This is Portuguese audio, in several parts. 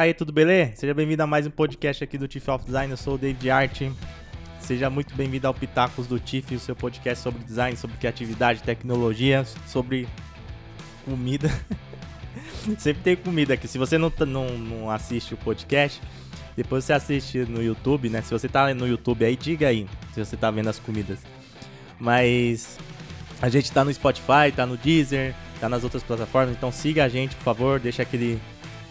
aí, tudo beleza? Seja bem-vindo a mais um podcast aqui do Tiff of Design. Eu sou o David Art. Seja muito bem-vindo ao Pitacos do Tiff, o seu podcast sobre design, sobre criatividade, tecnologia, sobre comida. Sempre tem comida aqui. Se você não, não, não assiste o podcast, depois você assiste no YouTube, né? Se você tá no YouTube aí, diga aí se você tá vendo as comidas. Mas a gente tá no Spotify, tá no Deezer, tá nas outras plataformas, então siga a gente, por favor, deixa aquele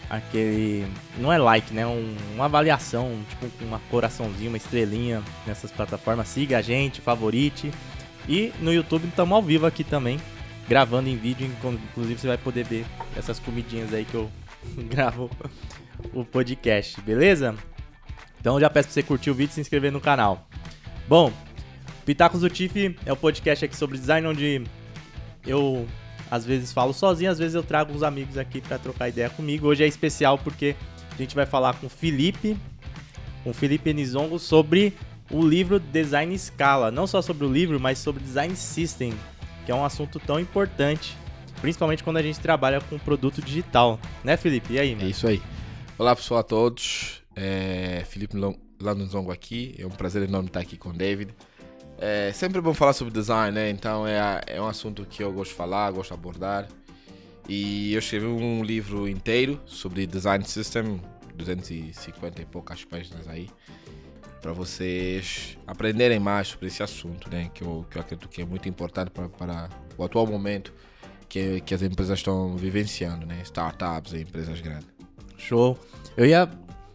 aquele não é like, né, um, uma avaliação, tipo uma coraçãozinho, uma estrelinha nessas plataformas. Siga a gente, favorite. E no YouTube estamos ao vivo aqui também, gravando em vídeo, inclusive você vai poder ver essas comidinhas aí que eu gravo o podcast, beleza? Então já peço pra você curtir o vídeo e se inscrever no canal. Bom, Pitacos do Tiff é o podcast aqui sobre design onde eu às vezes falo sozinho, às vezes eu trago uns amigos aqui para trocar ideia comigo. Hoje é especial porque a gente vai falar com o Felipe, com o Felipe Nizongo sobre o livro Design Scala, não só sobre o livro, mas sobre Design System, que é um assunto tão importante, principalmente quando a gente trabalha com produto digital, né, Felipe? E aí, mano? É isso aí. Olá, pessoal a todos. É Felipe Lanzongo aqui. É um prazer enorme estar aqui com o David. É sempre bom falar sobre design, né? Então é, é um assunto que eu gosto de falar, gosto de abordar. E eu escrevi um livro inteiro sobre design system, 250 e poucas páginas aí, para vocês aprenderem mais sobre esse assunto, né? Que eu, que eu acredito que é muito importante para, o atual momento que, que as empresas estão vivenciando, né? Startups e empresas grandes. Show. Eu ia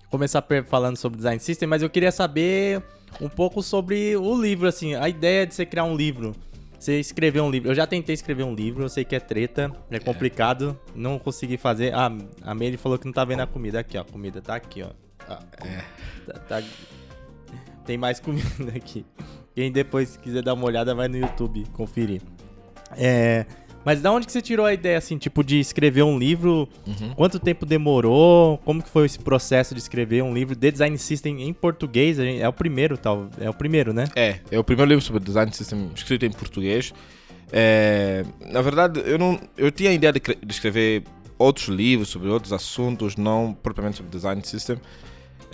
começar falando sobre design system, mas eu queria saber um pouco sobre o livro, assim, a ideia de você criar um livro. Você escrever um livro. Eu já tentei escrever um livro, eu sei que é treta, é complicado, é. não consegui fazer. Ah, a Meire falou que não tá vendo a comida aqui, ó. A comida tá aqui, ó. Ah, é. Tá, tá... Tem mais comida aqui. Quem depois quiser dar uma olhada, vai no YouTube conferir. É. Mas da onde que você tirou a ideia, assim, tipo, de escrever um livro? Uhum. Quanto tempo demorou? Como que foi esse processo de escrever um livro de Design System em português? É o primeiro, tal. É o primeiro, né? É, é o primeiro livro sobre Design System escrito em português. É, na verdade, eu não, eu tinha a ideia de, de escrever outros livros sobre outros assuntos, não propriamente sobre Design System.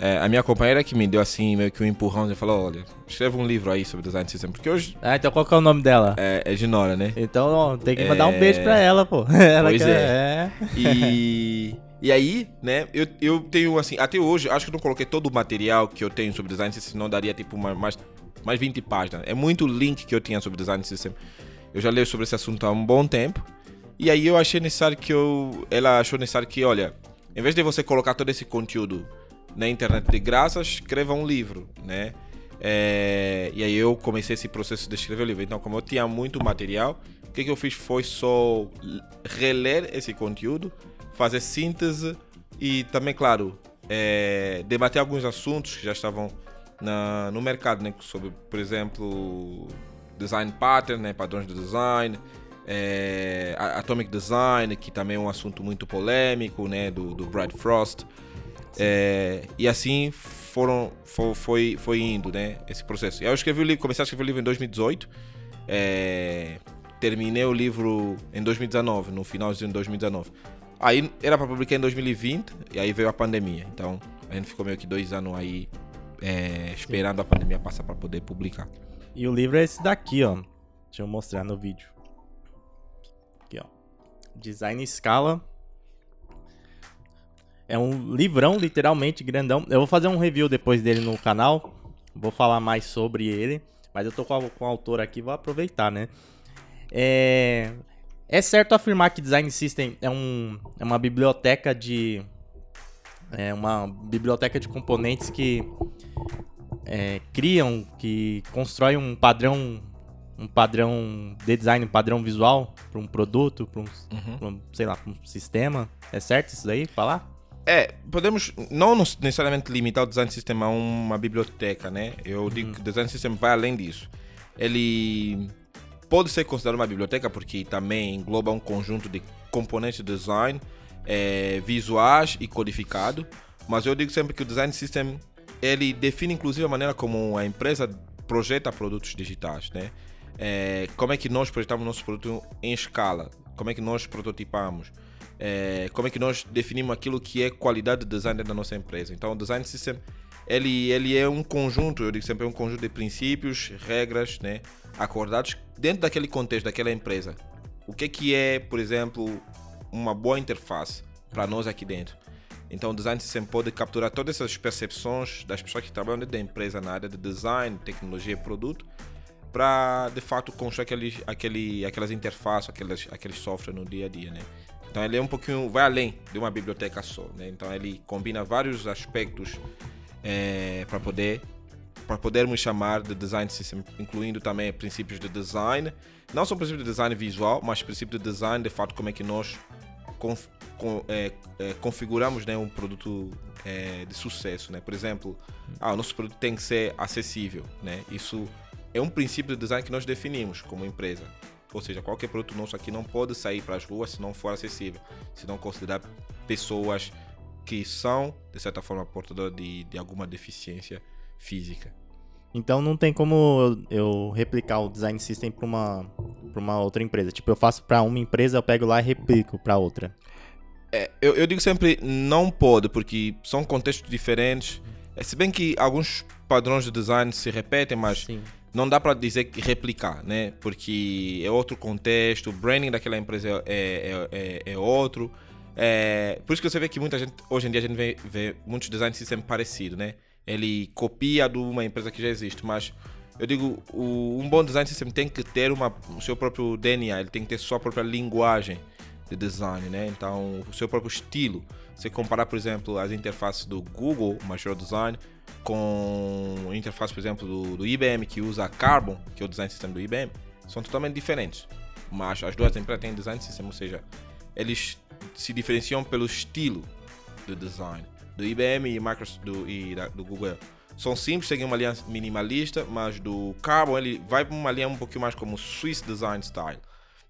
É, a minha companheira que me deu assim, meio que um empurrão e falou: olha, escreve um livro aí sobre design system. Porque hoje. Ah, então qual que é o nome dela? É, é Ginora, né? Então tem que mandar um beijo pra ela, pô. ela pois quer... é. é. E. E aí, né, eu, eu tenho assim, até hoje, acho que não coloquei todo o material que eu tenho sobre design system, senão daria tipo uma, mais, mais 20 páginas. É muito link que eu tinha sobre design system. Eu já leio sobre esse assunto há um bom tempo. E aí eu achei necessário que eu. Ela achou necessário que, olha, em vez de você colocar todo esse conteúdo na internet de graça, escreva um livro, né? É, e aí eu comecei esse processo de escrever o livro. Então, como eu tinha muito material, o que, que eu fiz foi só reler esse conteúdo, fazer síntese e também, claro, é, debater alguns assuntos que já estavam na, no mercado, né? Sobre, por exemplo, design pattern, né? padrões de design, é, atomic design, que também é um assunto muito polêmico, né? Do, do Brad Frost. É, e assim foram, foi, foi, foi, indo, né? Esse processo. Eu escrevi o livro, comecei a escrever o livro em 2018. É, terminei o livro em 2019, no finalzinho de 2019. Aí era para publicar em 2020 e aí veio a pandemia. Então a gente ficou meio que dois anos aí é, esperando Sim. a pandemia passar para poder publicar. E o livro é esse daqui, ó. Deixa eu mostrar no vídeo. Aqui, ó. Design escala é um livrão, literalmente, grandão. Eu vou fazer um review depois dele no canal. Vou falar mais sobre ele. Mas eu tô com, a, com o autor aqui, vou aproveitar, né? É, é certo afirmar que Design System é, um, é uma biblioteca de. É uma biblioteca de componentes que é, criam, que constroem um padrão um padrão de design, um padrão visual para um produto, para um, uhum. um, sei lá, um sistema. É certo isso daí? Falar? É, podemos não necessariamente limitar o design system a uma biblioteca, né? Eu digo uhum. que o design system vai além disso. Ele pode ser considerado uma biblioteca porque também engloba um conjunto de componentes de design é, visuais e codificado. Mas eu digo sempre que o design system ele define inclusive a maneira como a empresa projeta produtos digitais, né? É, como é que nós projetamos nosso produto em escala? Como é que nós prototipamos? É, como é que nós definimos aquilo que é qualidade de design da nossa empresa. Então, o design system ele, ele é um conjunto, eu digo sempre, é um conjunto de princípios, regras, né, acordados dentro daquele contexto, daquela empresa. O que, que é, por exemplo, uma boa interface para nós aqui dentro? Então, o design system pode capturar todas essas percepções das pessoas que trabalham dentro da empresa na área de design, tecnologia e produto, para de fato construir aqueles, aquele, aquelas interfaces, aqueles, aqueles software no dia a dia, né? Então ele é um pouquinho, vai além de uma biblioteca só, né? Então ele combina vários aspectos é, para poder para podermos chamar de design system, incluindo também princípios de design, não só princípios de design visual, mas princípios de design, de fato, como é que nós conf, com, é, é, configuramos né, um produto é, de sucesso, né? Por exemplo, ah, o nosso produto tem que ser acessível, né? Isso é um princípio de design que nós definimos como empresa. Ou seja, qualquer produto nosso aqui não pode sair para as ruas se não for acessível, se não considerar pessoas que são, de certa forma, portadoras de, de alguma deficiência física. Então não tem como eu replicar o design system para uma, uma outra empresa. Tipo, eu faço para uma empresa, eu pego lá e replico para outra. É, eu, eu, digo sempre não pode, porque são contextos diferentes. É, se bem que alguns padrões de design se repetem, mas Sim não dá para dizer que replicar, né? Porque é outro contexto, o branding daquela empresa é, é, é, é outro. É, por isso que você vê que muita gente, hoje em dia a gente vê, vê muitos designs sempre parecidos, né? Ele copia de uma empresa que já existe, mas eu digo, o, um bom design system tem que ter uma, o seu próprio DNA, ele tem que ter sua própria linguagem de design, né? Então, o seu próprio estilo. Você comparar, por exemplo, as interfaces do Google, Material Design, com a interface, por exemplo, do, do, IBM, que usa Carbon, que é o design system do IBM, são totalmente diferentes. Mas as duas empresas têm design system, ou seja, eles se diferenciam pelo estilo do design. Do IBM e, Microsoft, do, e da, do Google são simples, seguem uma linha minimalista, mas do Carbon ele vai para uma linha um pouquinho mais como Swiss Design Style.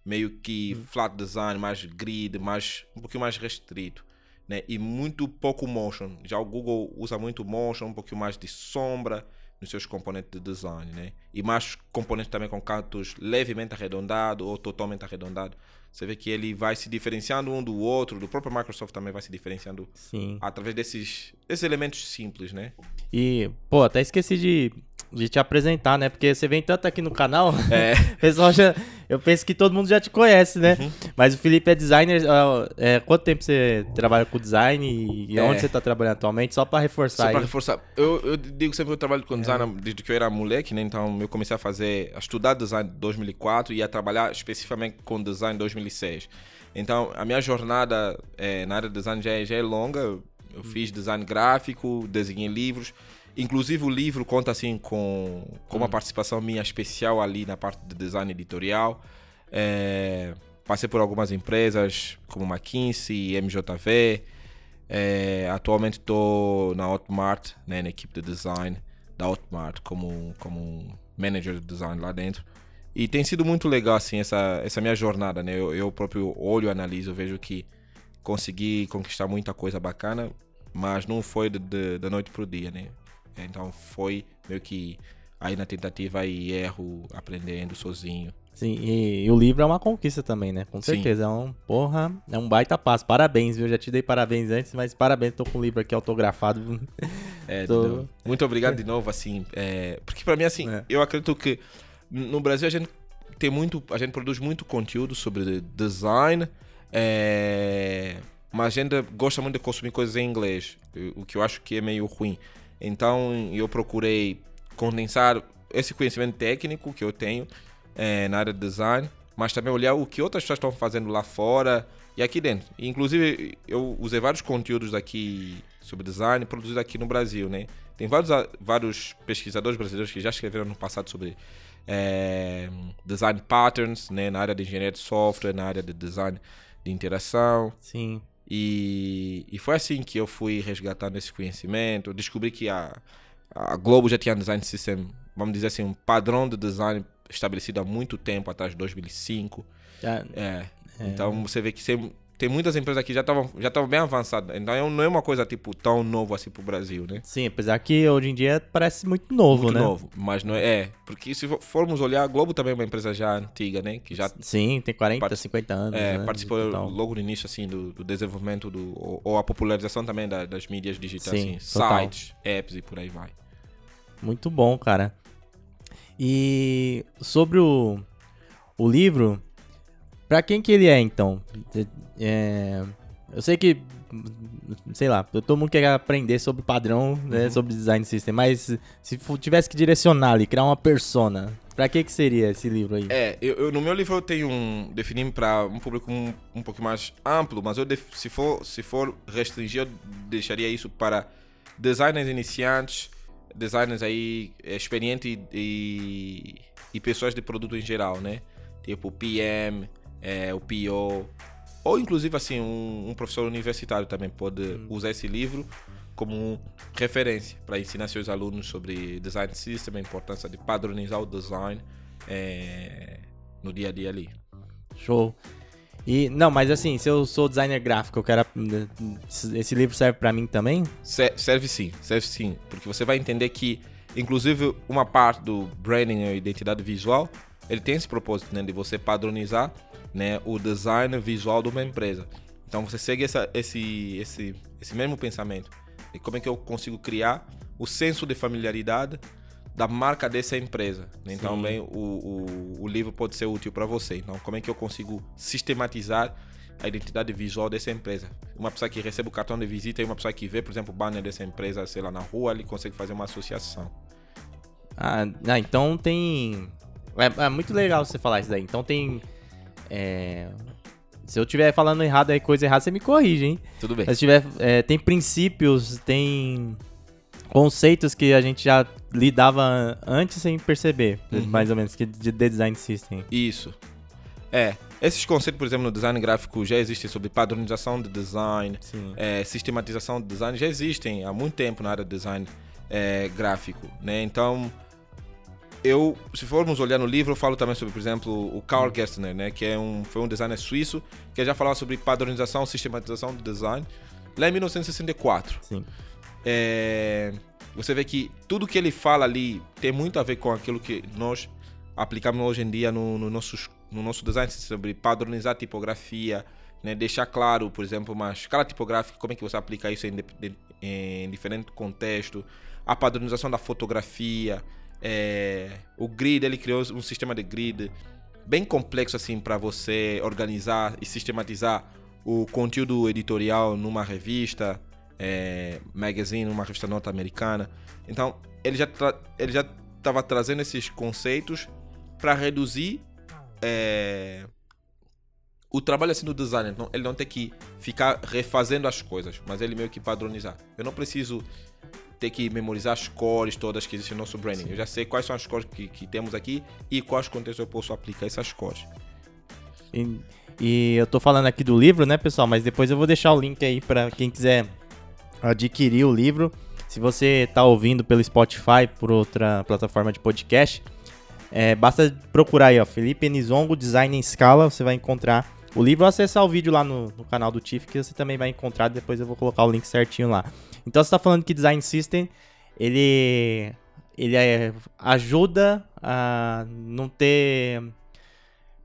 Meio que hum. flat design, mais grid, mais, um pouquinho mais restrito né? E muito pouco motion. Já o Google usa muito motion, um pouquinho mais de sombra nos seus componentes de design, né? E mais componentes também com cantos levemente arredondados ou totalmente arredondados. Você vê que ele vai se diferenciando um do outro, do próprio Microsoft também vai se diferenciando Sim. através desses, desses elementos simples, né? E, pô, até esqueci de de te apresentar, né? Porque você vem tanto aqui no canal, é. pessoal já, eu penso que todo mundo já te conhece, né? Uhum. Mas o Felipe é designer. É, quanto tempo você trabalha com design e, é. onde você está trabalhando atualmente? Só para reforçar. Só para reforçar. Eu, eu, digo sempre que eu trabalho com design é. desde que eu era moleque, né? Então eu comecei a fazer, a estudar design em 2004 e a trabalhar especificamente com design em 2006. Então a minha jornada é, na área de design já é, já é longa. Eu hum. fiz design gráfico, desenhei livros. Inclusive o livro conta assim com, com uma hum. participação minha especial ali na parte de design editorial. É, passei por algumas empresas como McKinsey, MJV. É, atualmente estou na Hotmart, né, na equipe de design da Hotmart como, como manager de design lá dentro. E tem sido muito legal assim essa, essa minha jornada, né? Eu, eu próprio olho, analiso, vejo que consegui conquistar muita coisa bacana, mas não foi da noite pro dia, né? Então foi meio que aí na tentativa e erro, aprendendo sozinho. Sim, e, e, o livro é uma conquista também, né? Com certeza. Sim. É um, porra, é um baita passo. Parabéns, viu? Já te dei parabéns antes, mas parabéns, tô com o livro aqui autografado. É, tô... Muito obrigado de novo, assim. É, porque para mim, assim, é. eu acredito que no Brasil a gente tem muito. A gente produz muito conteúdo sobre design. É, mas a gente gosta muito de consumir coisas em inglês, o que eu acho que é meio ruim. Então eu procurei condensar esse conhecimento técnico que eu tenho é, na área de design, mas também olhar o que outras pessoas estão fazendo lá fora e aqui dentro. Inclusive eu usei vários conteúdos aqui sobre design produzidos aqui no Brasil, né? Tem vários, vários pesquisadores brasileiros que já escreveram no passado sobre é, design patterns, né? Na área de engenharia de software, na área de design de interação. Sim. E, e foi assim que eu fui resgatando esse conhecimento. Descobri que a, a Globo já tinha um design system, vamos dizer assim, um padrão de design estabelecido há muito tempo atrás, 2005. Já, é. é. Então você vê que tem, tem muitas empresas que já estavam já estavam bem avançadas. Então não é uma coisa tipo tão novo assim pro Brasil, né? Sim, apesar que hoje em dia parece muito novo, Muito né? novo, mas não é, é, porque se formos olhar, a Globo também é uma empresa já antiga, né, que já Sim, tem 40, Part- 50 anos. é, né, participou total. logo no início assim do, do desenvolvimento do ou, ou a popularização também da- das mídias digitais, Sim, assim, total. sites, apps e por aí vai. Muito bom, cara. E sobre o, o livro, pra quem que ele é, então? É, eu sei que, sei lá, todo mundo quer aprender sobre padrão, né, Uhum. sobre design system, mas se tivesse que direcionar ali, criar uma persona, pra que que seria esse livro aí? É, eu, eu- no meu livro eu tenho um definir para um público um, um pouco mais amplo, mas eu def- se for se for restringir eu deixaria isso para designers iniciantes, designers aí experientes e, e pessoas de produto em geral, né? Tipo PM, é, o PO, ou inclusive assim um, um professor universitário também pode usar esse livro como referência para ensinar seus alunos sobre design system, a importância de padronizar o design é, no dia a dia ali. Show. E, não, mas assim, se eu sou designer gráfico, eu quero. Esse livro serve pra mim também? Se- Serve sim, serve sim, porque você vai entender que, inclusive, uma parte do branding e identidade visual, ele tem esse propósito né, de você padronizar né, o design visual de uma empresa. Então você segue essa, esse, esse, esse mesmo pensamento. E como é que eu consigo criar o senso de familiaridade da marca dessa empresa. né? Então, Sim. bem, o, o, o livro pode ser útil para você. Então, como é que eu consigo sistematizar a identidade visual dessa empresa? Uma pessoa que recebe o cartão de visita e uma pessoa que vê, por exemplo, o banner dessa empresa, sei lá, na rua, ele consegue fazer uma associação. Ah, ah, então tem. É, é muito legal você falar isso daí. Então tem. É, Se eu estiver falando errado aí, coisa errada, você me corrige, hein? Tudo bem. Mas se tiver. é, tem princípios, tem conceitos que a gente já lidava antes sem perceber, Uhum. mais ou menos, que de design system. Isso. É. Esses conceitos, por exemplo, no design gráfico já existem sobre padronização de design, é, sistematização de design já existem há muito tempo na área de design é, gráfico, né? Então, eu, se formos olhar no livro, eu falo também sobre, por exemplo, o Karl Gessner, né? Que é um, foi um designer suíço que já falava sobre padronização, sistematização de design lá em 1964. Sim. É, você vê que tudo que ele fala ali tem muito a ver com aquilo que nós aplicamos hoje em dia no, no, nossos, no nosso design sobre padronizar tipografia, né? deixar claro, por exemplo, uma escala tipográfica, como é que você aplica isso em, em diferente contexto, a padronização da fotografia, é, o grid, ele criou um sistema de grid bem complexo assim para você organizar e sistematizar o conteúdo editorial numa revista, é, magazine, numa revista norte-americana. Então, ele já ele já estava trazendo esses conceitos para reduzir é, o trabalho assim do designer. Então, ele não tem que ficar refazendo as coisas, mas ele meio que padronizar. Eu não preciso ter que memorizar as cores todas que existem no nosso branding. Eu já sei quais são as cores que, que temos aqui e quais contextos eu posso aplicar essas cores. E, e eu tô falando aqui do livro, né, pessoal? Mas depois eu vou deixar o link aí pra quem quiser adquirir o livro. Se você tá ouvindo pelo Spotify, por outra plataforma de podcast, é, basta procurar aí, ó, Felipe Nizongo, Design em Escala, você vai encontrar o livro acessar o vídeo lá no, no canal do TIFF, que você também vai encontrar, depois eu vou colocar o link certinho lá. Então você tá falando que Design System, ele, ele é- ajuda a não ter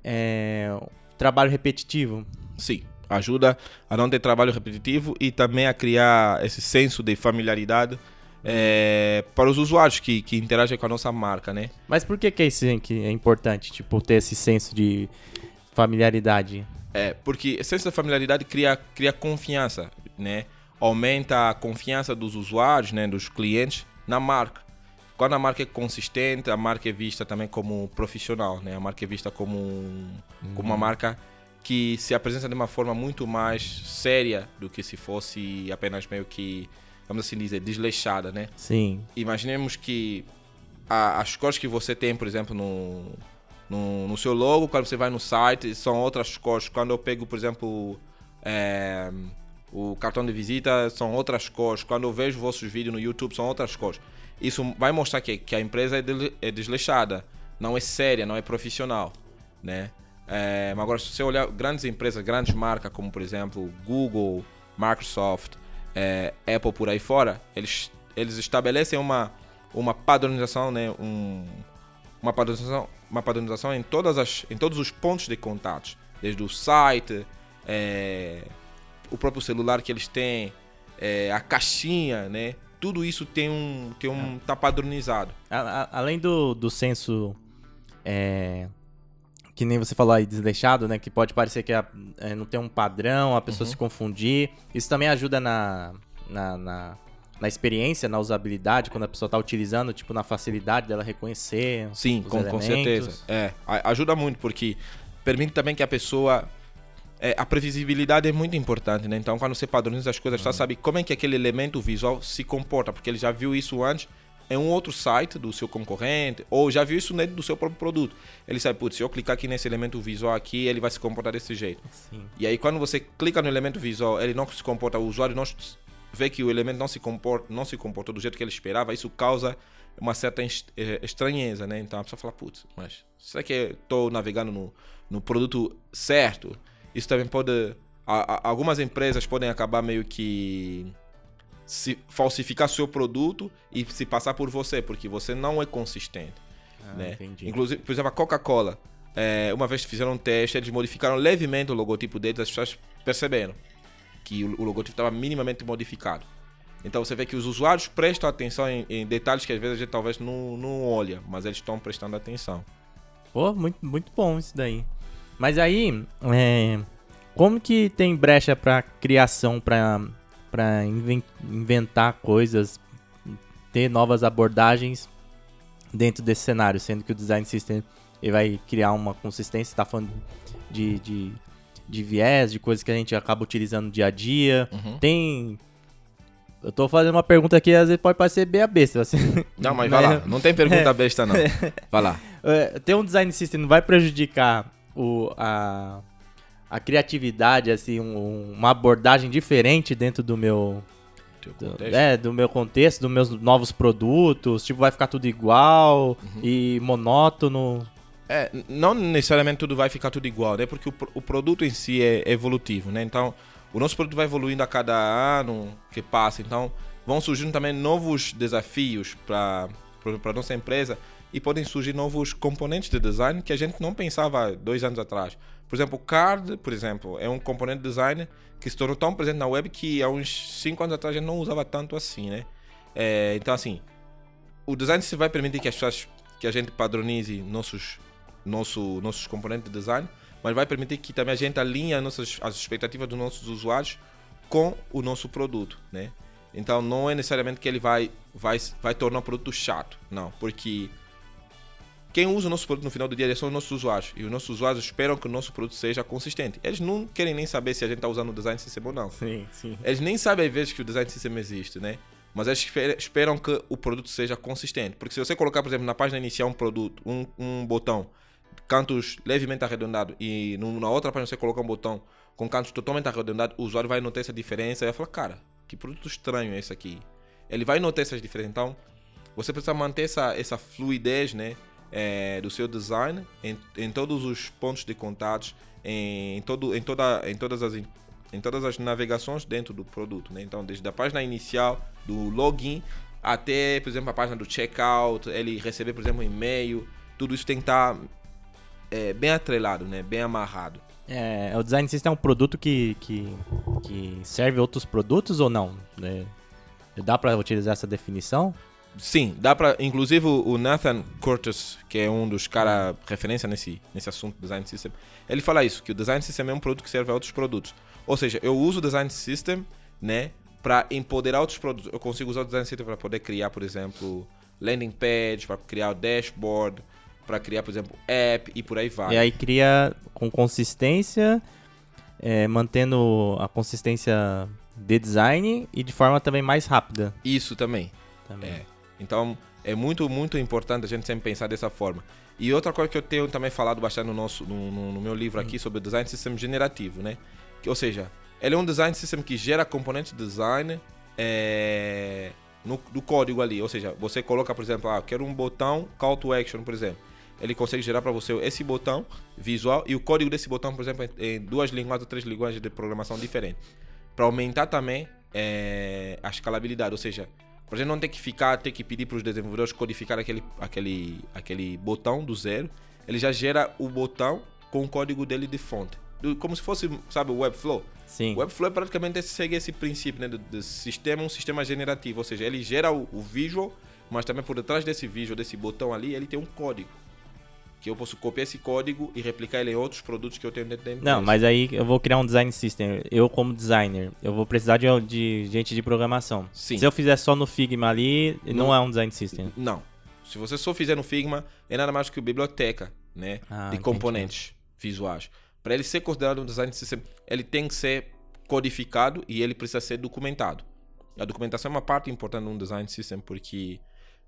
é, trabalho repetitivo. Sim, ajuda a não ter trabalho repetitivo e também a criar esse senso de familiaridade é, para os usuários que, que interagem com a nossa marca, né? Mas por que que é isso que é importante, tipo, ter esse senso de familiaridade? É, porque esse senso de familiaridade cria, cria confiança, né? Aumenta a confiança dos usuários, né? Dos clientes na marca. Quando a marca é consistente, a marca é vista também como profissional, né? A marca é vista como, como uma marca que se apresenta de uma forma muito mais séria do que se fosse apenas meio que, vamos assim dizer, desleixada, né? Sim, imaginemos que a- as cores que você tem, por exemplo, no, no, no seu logo, quando você vai no site, são outras cores. Quando eu pego, por exemplo, é, o cartão de visita, são outras cores. Quando eu vejo vossos vídeos no YouTube, são outras cores. Isso vai mostrar que, que a empresa é, é desleixada, não é séria, não é profissional, né? É, mas agora, se você olhar grandes empresas, grandes marcas, como por exemplo Google, Microsoft, é, Apple por aí fora, eles, eles estabelecem uma, uma padronização, né? Um, uma padronização, uma padronização em, todas as, em todos os pontos de contato, desde o site, é, o próprio celular que eles têm, é, a caixinha, né? Tudo isso tem um, tem um, tá padronizado. A, a, além do, do senso é, que nem você falou aí, desleixado, né? Que pode parecer que é, é, não tem um padrão, a pessoa uhum. se confundir. Isso também ajuda na, na, na, na, experiência, na usabilidade, quando a pessoa está utilizando, tipo, na facilidade dela reconhecer. Sim, com, com, certeza. É, ajuda muito, porque permite também que a pessoa. É, a previsibilidade é muito importante, né? Então, quando você padroniza as coisas, uhum. você sabe como é que aquele elemento visual se comporta, porque ele já viu isso antes em um outro site do seu concorrente, ou já viu isso dentro do seu próprio produto. Ele sabe, putz, se eu clicar aqui nesse elemento visual aqui, ele vai se comportar desse jeito. Sim. E aí quando você clica no elemento visual, ele não se comporta, o usuário não vê que o elemento não se comporta, não se comportou do jeito que ele esperava, isso causa uma certa eh, estranheza, né? Então a pessoa fala, putz, mas será que eu estou navegando no, no produto certo? Isso também pode... A, a, algumas empresas podem acabar meio que se falsificar seu produto e se passar por você, porque você não é consistente. Ah, né? Entendi. Inclusive, por exemplo, a Coca-Cola. É, uma vez fizeram um teste, eles modificaram levemente o logotipo deles, as pessoas perceberam que o, o logotipo estava minimamente modificado. Então você vê que os usuários prestam atenção em, em, detalhes que às vezes a gente talvez não, não olha, mas eles estão prestando atenção. Pô, muito, muito bom isso daí. Mas aí, é, como que tem brecha para criação, para inventar coisas, ter novas abordagens dentro desse cenário, sendo que o design system ele vai criar uma consistência, está falando de, de, de viés, de coisas que a gente acaba utilizando no dia a dia. Uhum. Tem eu tô fazendo uma pergunta aqui, às vezes pode parecer bem a besta. Assim. Não, mas vai lá. Não tem pergunta besta, não. Vai lá. É, ter um design system não vai prejudicar o, a, a criatividade, assim, um, uma abordagem diferente dentro do meu. Do, é, do meu contexto, dos meus novos produtos, tipo, vai ficar tudo igual uhum. e monótono. É, não necessariamente tudo vai ficar tudo igual, né? Porque o, o produto em si é evolutivo, né? Então, o nosso produto vai evoluindo a cada ano que passa. Então, vão surgindo também novos desafios para a nossa empresa e podem surgir novos componentes de design que a gente não pensava dois anos atrás. Por exemplo, o card, por exemplo, é um componente de design que se tornou tão presente na web que há uns 5 anos atrás a gente não usava tanto assim, né? É, então, assim, o design se vai permitir que as pessoas, que a gente padronize nossos, nosso, nossos componentes de design, mas vai permitir que também a gente alinhe nossas, as expectativas dos nossos usuários com o nosso produto, né? Então, não é necessariamente que ele vai, vai, vai tornar o produto chato, não, porque quem usa o nosso produto no final do dia são os nossos usuários. E os nossos usuários esperam que o nosso produto seja consistente. Eles não querem nem saber se a gente está usando o design system ou não. Sim, sim. Eles nem sabem às vezes que o design system existe, né? Mas eles esperam que o produto seja consistente. Porque se você colocar, por exemplo, na página inicial um produto, um, um botão, cantos levemente arredondados, e na outra página você colocar um botão com cantos totalmente arredondados, o usuário vai notar essa diferença e vai falar, cara, que produto estranho é esse aqui? Ele vai notar essas diferenças. Então, você precisa manter essa, essa fluidez, né? É, do seu design em, em todos os pontos de contatos, em, todo, em, toda, em, todas as, em todas as navegações dentro do produto. Né? Então, desde a página inicial, do login, até, por exemplo, a página do checkout, ele receber, por exemplo, um e-mail, tudo isso tem que estar é, bem atrelado, né? bem amarrado. É, o Design System é um produto que, que, que serve outros produtos ou não? É, dá para utilizar essa definição? Sim, dá para Inclusive o Nathan Curtis, que é um dos caras referência nesse, nesse assunto design system, ele fala isso, que o design system é um produto que serve a outros produtos. Ou seja, eu uso o design system, né, para empoderar outros produtos. Eu consigo usar o design system para poder criar, por exemplo, landing page, para criar o dashboard, para criar, por exemplo, app e por aí vai. E aí cria com consistência, é, mantendo a consistência de design e de forma também mais rápida. Isso também. Também. É. Então é muito, muito importante a gente sempre pensar dessa forma. E outra coisa que eu tenho também falado bastante no, nosso, no, no meu livro aqui hum. sobre design system generativo, né? Que, ou seja, ele é um design system que gera componentes de design é, no, do código ali. Ou seja, você coloca, por exemplo, ah, quero um botão call to action, por exemplo. ele consegue gerar para você esse botão visual e o código desse botão, por exemplo, em duas linguagens ou três linguagens de programação diferentes. Para aumentar também é, a escalabilidade, ou seja, para a gente não ter que ficar, ter que pedir para os desenvolvedores codificar aquele, aquele, aquele botão do zero, ele já gera o botão com o código dele de fonte. Como se fosse, sabe, o Webflow. Sim. O Webflow é praticamente segue esse princípio né, de, de sistema, um sistema generativo, ou seja, ele gera o, o visual, mas também por detrás desse visual, desse botão ali, ele tem um código que eu posso copiar esse código e replicar ele em outros produtos que eu tenho dentro da empresa. Não, mas aí eu vou criar um design system. Eu, como designer, eu vou precisar de, de gente de programação. Sim. Se eu fizer só no Figma ali, não, não é um design system. Não. Se você só fizer no Figma, é nada mais que biblioteca né, ah, de componentes visuais. Para ele ser considerado um design system, ele tem que ser codificado e ele precisa ser documentado. A documentação é uma parte importante de um design system porque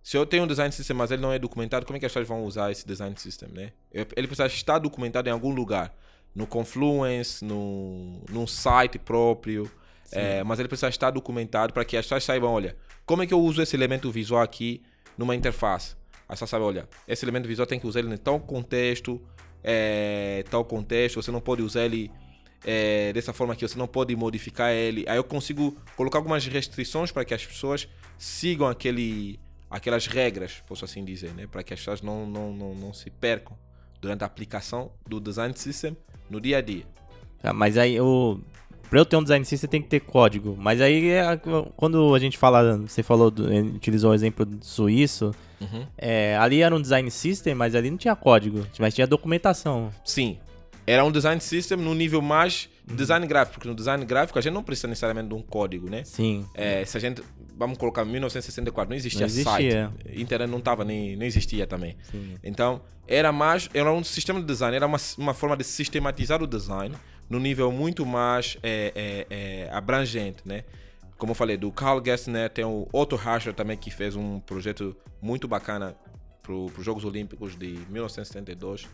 se eu tenho um design system, mas ele não é documentado, como é que as pessoas vão usar esse design system, né? Ele precisa estar documentado em algum lugar, no Confluence, no, num site próprio, é, mas ele precisa estar documentado para que as pessoas saibam, olha, como é que eu uso esse elemento visual aqui numa interface? As pessoas sabem, olha, esse elemento visual tem que usar ele em tal contexto, é, tal contexto, você não pode usar ele é, dessa forma aqui, você não pode modificar ele. Aí eu consigo colocar algumas restrições para que as pessoas sigam aquele aquelas regras, posso assim dizer, né? para que as pessoas não, não, não, não se percam durante a aplicação do design system no dia a dia. Ah, mas aí o para eu ter um design system tem que ter código. Mas aí é, quando a gente fala, você falou, utilizou o exemplo do suíço, uhum. é, ali era um design system, mas ali não tinha código, mas tinha documentação. Sim, era um design system no nível mais uhum. design gráfico, porque no design gráfico a gente não precisa necessariamente de um código, né? Sim. É, se a gente vamos colocar 1964, não existia, não existia. site. Internet não tava nem não existia também. Sim. Então, era mais era um sistema de design, era uma, uma forma de sistematizar o design no nível muito mais é, é, é, abrangente, né? Como eu falei, do Carl Gessner, tem o Otto Rascher também que fez um projeto muito bacana para os Jogos Olímpicos de 1972.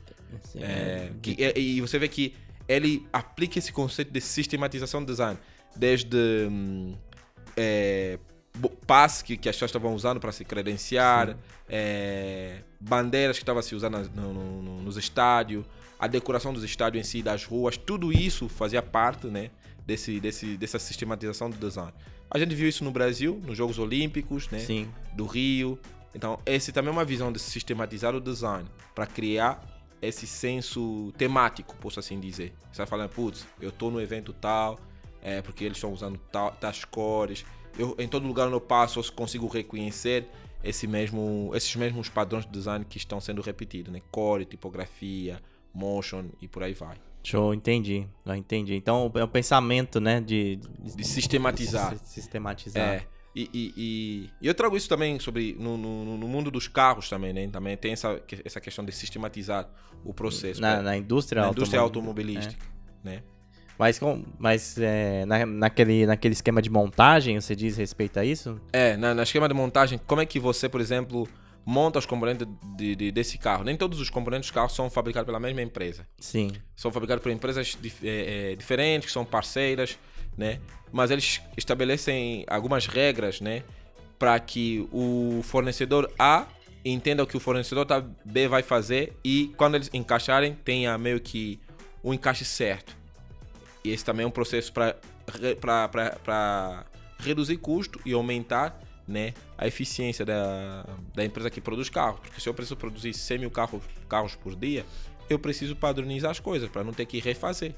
É, que, e, e você vê que ele aplica esse conceito de sistematização do design, desde hum, é, passe que, que as pessoas estavam usando para se credenciar, é, bandeiras que estavam se usando no, no, nos estádios, a decoração dos estádios em si, das ruas, tudo isso fazia parte né, desse, desse, dessa sistematização do design. A gente viu isso no Brasil, nos Jogos Olímpicos, né, Sim. do Rio. Então, esse também é uma visão de sistematizar o design para criar esse senso temático, posso assim dizer. Você vai falando, putz, eu estou no evento tal, é porque eles estão usando tal, tais cores eu, em todo lugar onde eu passo, eu consigo reconhecer esse mesmo, esses mesmos padrões de design que estão sendo repetidos, né? Core, tipografia, motion e por aí vai. Show, entendi. Eu entendi. Então é o pensamento, né? De, de, de sistematizar. Sistematizar. É. E, e, e, eu trago isso também sobre no, no, no, mundo dos carros também, né? Também tem essa, essa questão de sistematizar o processo. Na, na indústria, na indústria automobilística, é. né? Mas, com, mas é, na, naquele, naquele esquema de montagem, você diz respeito a isso? É, na, na esquema de montagem, como é que você, por exemplo, monta os componentes de, de, desse carro? Nem todos os componentes dos carros são fabricados pela mesma empresa. Sim. São fabricados por empresas dif, é, é, diferentes, que são parceiras, né? Mas eles estabelecem algumas regras, né? Para que o fornecedor A entenda o que o fornecedor B vai fazer e quando eles encaixarem tenha meio que o um encaixe certo. E esse também é um processo para reduzir custo e aumentar né, a eficiência da, da empresa que produz carros. Porque se eu preciso produzir 100 mil carros, carros por dia, eu preciso padronizar as coisas para não ter que refazer.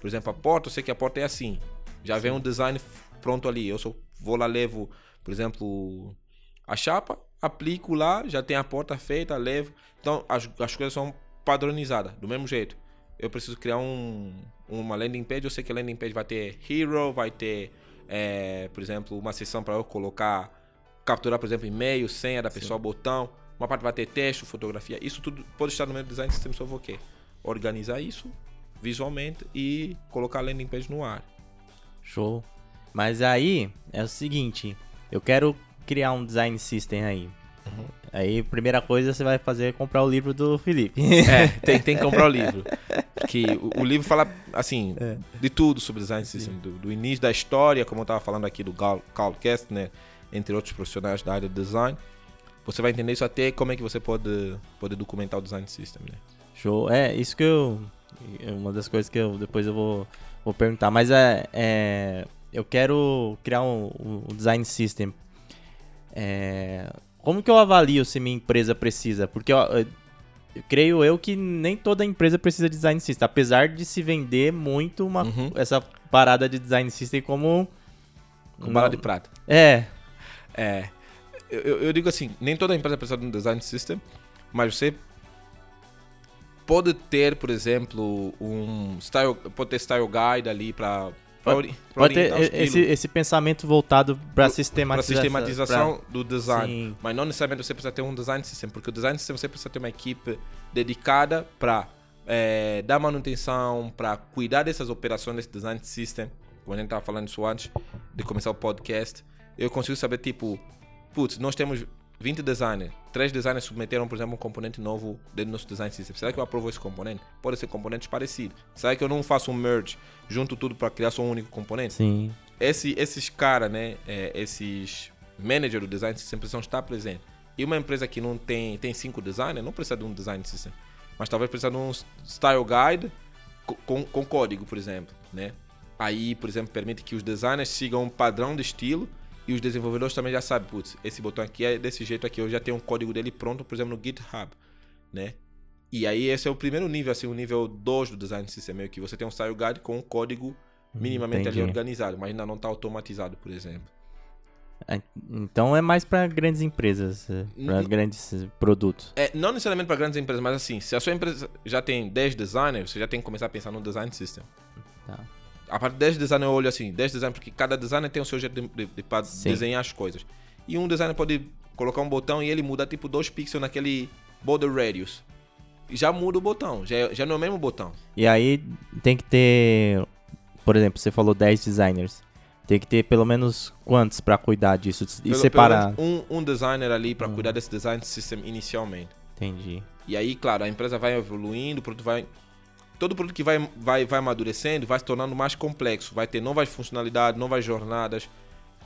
Por exemplo, a porta, eu sei que a porta é assim. Já vem um design pronto ali. Eu só vou lá, levo, por exemplo, a chapa, aplico lá, já tem a porta feita, levo. Então as, as coisas são padronizadas, do mesmo jeito. Eu preciso criar um, uma landing page, eu sei que a landing page vai ter hero, vai ter, é, por exemplo, uma seção para eu colocar, capturar, por exemplo, e-mail, senha da pessoa, Sim. botão. Uma parte vai ter texto, fotografia. Isso tudo pode estar no meu design system, só vou quê? Organizar isso visualmente e colocar a landing page no ar. Show. Mas aí é o seguinte, eu quero criar um design system aí. Uhum. Aí, primeira coisa você vai fazer é comprar o livro do Felipe. É, tem, tem que comprar o livro. Que o, o livro fala, assim, é. de tudo sobre design system. Do, do, início da história, como eu estava falando aqui do Carl, Carl Kestner, entre outros profissionais da área de design. você vai entender isso até como é que você pode, pode documentar o design system, né? Show. É, isso que eu. Uma das coisas que eu depois eu vou, vou perguntar. Mas é, é. Eu quero criar um, um design system. É, como que eu avalio se minha empresa precisa? Porque eu, eu, creio eu que nem toda empresa precisa de design system. Apesar de se vender muito uma, Uhum. essa parada de design system como. Com bala de prata. É, É. Eu, eu- eu digo assim, nem toda empresa precisa de um design system, mas você pode ter, por exemplo, um style, pode ter style guide ali para Pode- pode ter esse, esse pensamento voltado para para sistematização. sistematização do design. Sim. Mas não necessariamente você precisa ter um design system, porque o design system você precisa ter uma equipe dedicada para dar manutenção, para cuidar dessas operações desse design system. Como a gente estava falando isso antes de começar o podcast, eu consigo saber, tipo, putz, nós temos 20 designers, três designers submeteram, por exemplo, um componente novo dentro do nosso design system. Será que eu aprovo esse componente? Pode ser componentes parecidos. Será que eu não faço um merge, junto tudo para criar só um único componente? Sim. esse, esses caras, né, é, esses managers do design system precisam estar presentes. E uma empresa que não tem, tem cinco designers não precisa de um design system, mas talvez precisa de um style guide co- com, com código, por exemplo, né? Aí, por exemplo, permite que os designers sigam um padrão de estilo e os desenvolvedores também já sabem, putz, esse botão aqui é desse jeito aqui, eu já tenho um código dele pronto, por exemplo, no GitHub, né? E aí esse é o primeiro nível, assim, o nível 2 do design system, meio que você tem um style guide com um código minimamente ali Entendi. organizado, mas ainda não está automatizado, por exemplo. É, Então é mais para grandes empresas, para Uhum. grandes eh, produtos. É, não necessariamente para grandes empresas, mas assim, se a sua empresa já tem 10 designers, você já tem que começar a pensar no design system. Tá. A partir de 10 designers eu olho assim, 10 designers, porque cada designer tem o seu jeito de, de- de desenhar as coisas. E um designer pode colocar um botão e ele muda tipo 2 pixels naquele border radius. Já muda o botão, já, é- já não é o mesmo botão. E aí tem que ter, por exemplo, você falou 10 designers. Tem que ter pelo menos quantos para cuidar disso e Pelo- separar. pelo um, um designer ali Hum. para cuidar desse design system inicialmente. Entendi. E aí, claro, a empresa vai evoluindo, o produto vai. Todo produto que vai, vai, vai amadurecendo vai se tornando mais complexo, vai ter novas funcionalidades, novas jornadas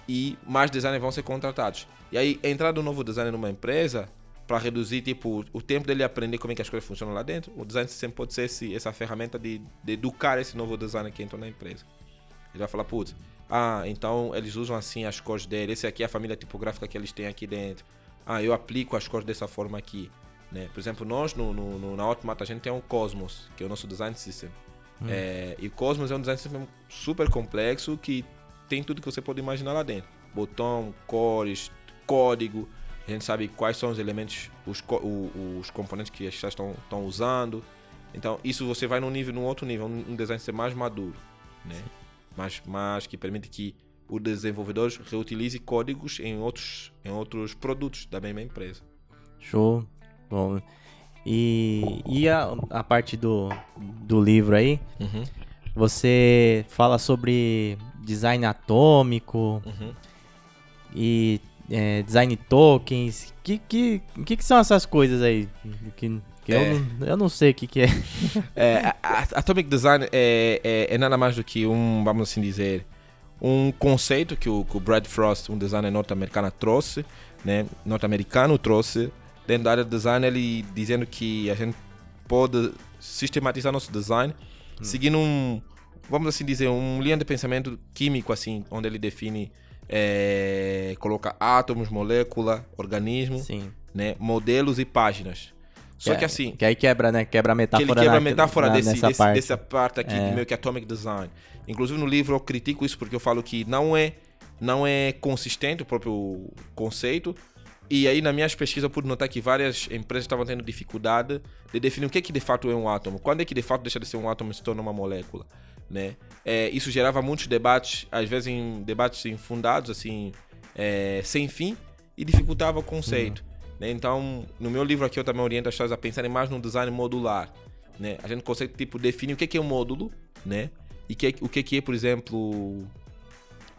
e mais designers vão ser contratados. E aí, a entrada do novo designer numa empresa, para reduzir tipo, o tempo dele aprender como é que as coisas funcionam lá dentro, o design sempre pode ser esse, essa ferramenta de, de educar esse novo designer que entrou na empresa. Ele vai falar, putz, ah, então eles usam assim as cores dele, esse aqui é a família tipográfica que eles têm aqui dentro. Ah, eu aplico as cores dessa forma aqui. Né? Por exemplo, nós no, no, na Automata a gente tem um Cosmos, que é o nosso design system. É, e Cosmos é um design system super complexo que tem tudo que você pode imaginar lá dentro. Botão, cores, código. A gente sabe quais são os elementos, os, os componentes que as pessoas estão estão usando. Então, isso você vai num nível, num outro nível, um design system mais maduro, né? Mas, mas que permite que o desenvolvedor reutilize códigos em outros, em outros produtos da mesma empresa. Show. Bom. E, e a, a parte do, do livro aí, Uhum, você fala sobre design atômico uhum. e é, design tokens. Que, que, que, que são essas coisas aí? Que, que É. eu, não, eu não sei o que, que é. É, Atomic Design é, é, é nada mais do que um, vamos assim dizer, um conceito que o, que o Brad Frost, um designer norte-americano, trouxe, né? Norte-americano trouxe dentro da área de design, ele dizendo que a gente pode sistematizar nosso design seguindo um, vamos assim dizer, um linha de pensamento químico assim, onde ele define, é, coloca átomos, molécula, organismo, Sim. né? Modelos e páginas. Só que assim, Que aí quebra, né? Quebra a que metáfora. ele quebra a metáfora na- desse, nessa desse- parte. dessa parte aqui, É. de meio que Atomic Design. Inclusive no livro eu critico isso porque eu falo que não é, não é consistente o próprio conceito. E aí nas minhas pesquisas eu pude notar que várias empresas estavam tendo dificuldade de definir o que, que de fato é um átomo. Quando é que de fato deixa de ser um átomo e se torna uma molécula, né? É, isso gerava muitos debates, às vezes em debates infundados, assim, é, sem fim, e dificultava o conceito. né? Então, no meu livro aqui eu também oriento as pessoas a pensarem mais no design modular. Né? A gente consegue tipo definir o que que é um módulo, né? E que, o que que é, por exemplo,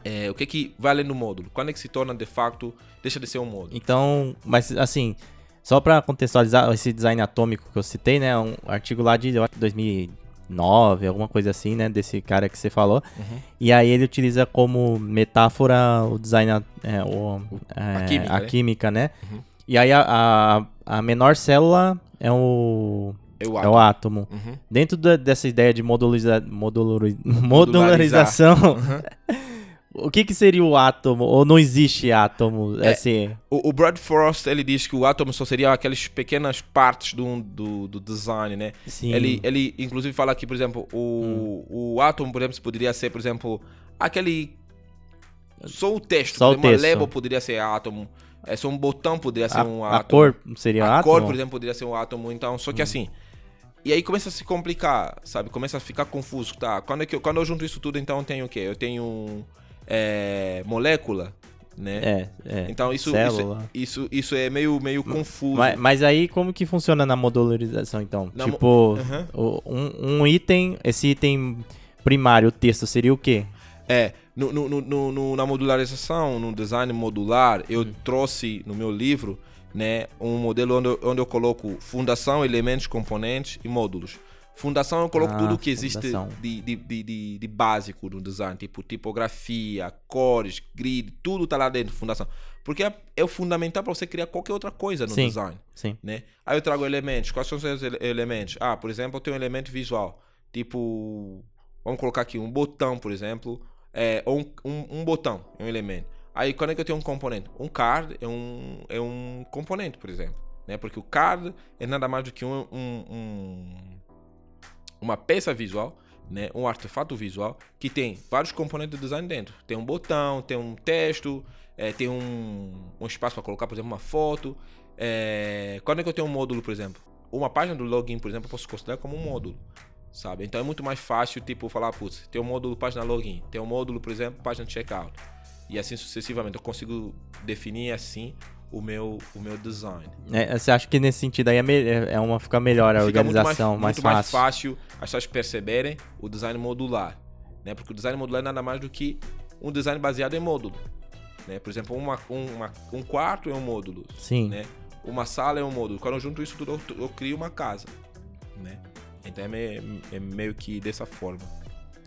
é, o que que vai além do módulo. Quando é que se torna de facto deixa de ser um módulo? Então, mas assim, só pra contextualizar esse design atômico que eu citei, né? Um artigo lá de eu acho, 2009, alguma coisa assim, né? Desse cara que você falou. Uhum. E aí ele utiliza como metáfora o design, a- é, o, é, a química, a né? química, né? Uhum. E aí a, a, a menor célula é o, É o é átomo. o átomo. Uhum. Dentro da- dessa ideia de modulariza, modularização, Uhum. o que, que seria o átomo? Ou não existe átomo? É. Assim, O, o Brad Frost, ele diz que o átomo só seria aquelas pequenas partes do, do, do design, né? sim. Ele, ele, inclusive, fala que, por exemplo, o, o átomo, por exemplo, poderia ser, por exemplo, aquele... Só o texto. Só o exemplo, texto. Uma label poderia ser átomo. É só um botão poderia ser a, um a átomo. cor seria a átomo? cor, por exemplo, poderia ser um átomo, então, só que assim. E aí começa a se complicar, sabe? Começa a ficar confuso, tá? Quando, é que eu, quando eu junto isso tudo, então eu tenho o quê? Eu tenho é, molécula, né? É, é. Então isso, isso, Célula. isso, isso é meio, meio confuso. Mas, mas aí como que funciona na modularização então? Na mo- tipo, Aham. o- um, um item, esse item primário, o texto seria o quê? É, no, no, no- no- na modularização, no design modular, eu trouxe no meu livro né, um modelo onde, eu- onde eu coloco fundação, elementos, componentes e módulos. Fundação eu coloco Ah, tudo que existe de, de, de, de- básico no design, tipo tipografia, cores, grid, tudo tá lá dentro, fundação. Porque é, é o fundamental para você criar qualquer outra coisa no Sim. design Sim. né? Aí eu trago elementos. Quais são os ele- elementos? Ah, por exemplo, eu tenho um elemento visual. Tipo, vamos colocar aqui um botão, por exemplo. É, ou um, um, um botão, é um elemento. Aí quando é que eu tenho um componente? Um card é um, é um componente, por exemplo. Né? Porque o card é nada mais do que um, um- um- uma peça visual, né? um artefato visual, que tem vários componentes de design dentro. Tem um botão, tem um texto, é, tem um, um espaço para colocar, por exemplo, uma foto. É, quando é que eu tenho um módulo, por exemplo? Uma página do login, por exemplo, eu posso considerar como um módulo. Sabe? Então é muito mais fácil, tipo, falar, putz, tem um módulo página login, tem um módulo, por exemplo, página checkout. E assim sucessivamente. Eu consigo definir assim o meu, o meu design. É, você acha que nesse sentido aí é, me- é é uma fica melhor a Fica organização, muito mais, mais, muito mais fácil. fácil as pessoas perceberem o design modular. Né? Porque o design modular é nada mais do que um design baseado em módulo. Né? Por exemplo, uma, uma- um quarto é um módulo. Sim. Né? Uma sala é um módulo. Quando eu junto isso tudo, eu, eu crio uma casa. Né? Então é meio, é meio que dessa forma.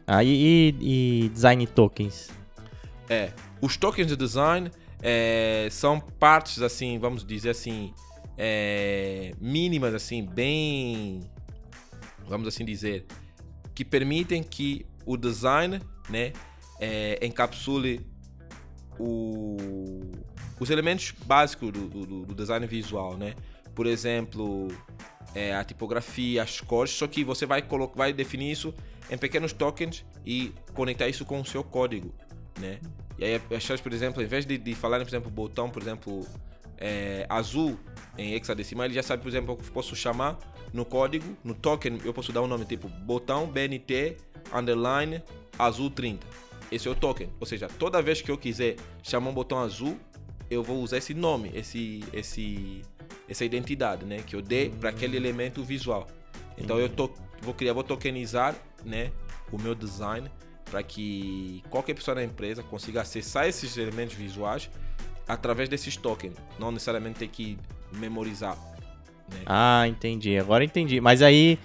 Aí e, e design tokens. É, os tokens de design é, são partes assim, vamos dizer assim, é, mínimas assim, bem, vamos assim dizer, que permitem que o design, né, é, encapsule o- os elementos básicos do, do- do design visual, né? Por exemplo, é, a tipografia, as cores, só que você vai, colo- vai definir isso em pequenos tokens e conectar isso com o seu código, né? E aí as pessoas, por exemplo, em vez de, de falarem, por exemplo, botão, por exemplo, é, azul em hexadecimal, ele já sabe, por exemplo, que eu posso chamar no código, no token, eu posso dar um nome tipo botão BNT underline azul 30. Esse é o token. Ou seja, toda vez que eu quiser chamar um botão azul, eu vou usar esse nome, esse, esse, essa identidade, né, que eu dei para aquele elemento visual. Então eu to, vou criar, vou tokenizar, né, o meu design para que qualquer pessoa na empresa consiga acessar esses elementos visuais através desses tokens, não necessariamente ter que memorizar. Né? Ah, entendi. Agora entendi. Mas aí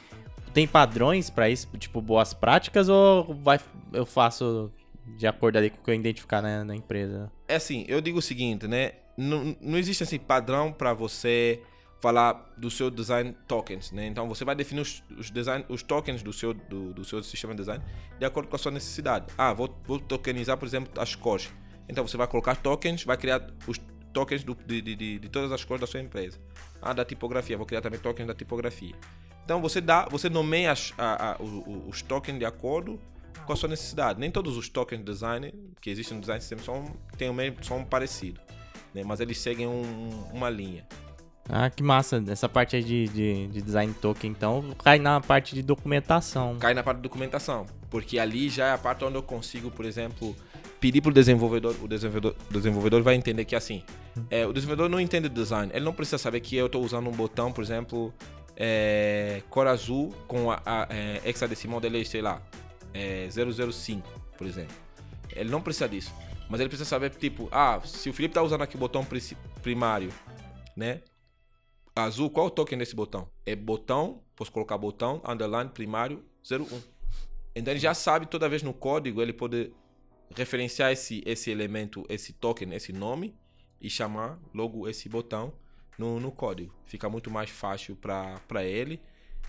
tem padrões pra isso, tipo boas práticas ou vai eu faço de acordo ali com o que eu identificar na, na empresa? É assim, eu digo o seguinte, né? Não, não existe assim padrão para você falar do seu design tokens, né? Então você vai definir os, os design, os tokens do seu do, do seu sistema de design de acordo com a sua necessidade. Ah, vou, vou tokenizar, por exemplo, as cores. Então você vai colocar tokens, vai criar os tokens do- de, de, de, todas as cores da sua empresa. Ah, da tipografia, vou criar também tokens da tipografia. Então você dá, você nomeia as, a, a, o- o- os tokens de acordo com a sua necessidade. Nem todos os tokens de design que existem no design system são, têm o mesmo, são parecidos, né? mas eles seguem um- uma linha. Ah, que massa. Essa parte aí de, de, de design token, então, cai na parte de documentação. Cai na parte de documentação, porque ali já é a parte onde eu consigo, por exemplo, pedir para o desenvolvedor, o desenvolvedor, desenvolvedor vai entender que assim, é, o desenvolvedor não entende design, ele não precisa saber que eu estou usando um botão, por exemplo, é, cor azul com a, a é, hexadecimal dele, sei lá, é, 005, por exemplo. Ele não precisa disso, mas ele precisa saber, tipo, ah, se o Felipe está usando aqui o botão primário, né? Azul, qual o token desse botão? É botão, posso colocar botão, underline, primário, 01. Então ele já sabe toda vez no código ele pode referenciar esse, esse elemento, esse token, esse nome e chamar logo esse botão no, no código. Fica muito mais fácil para ele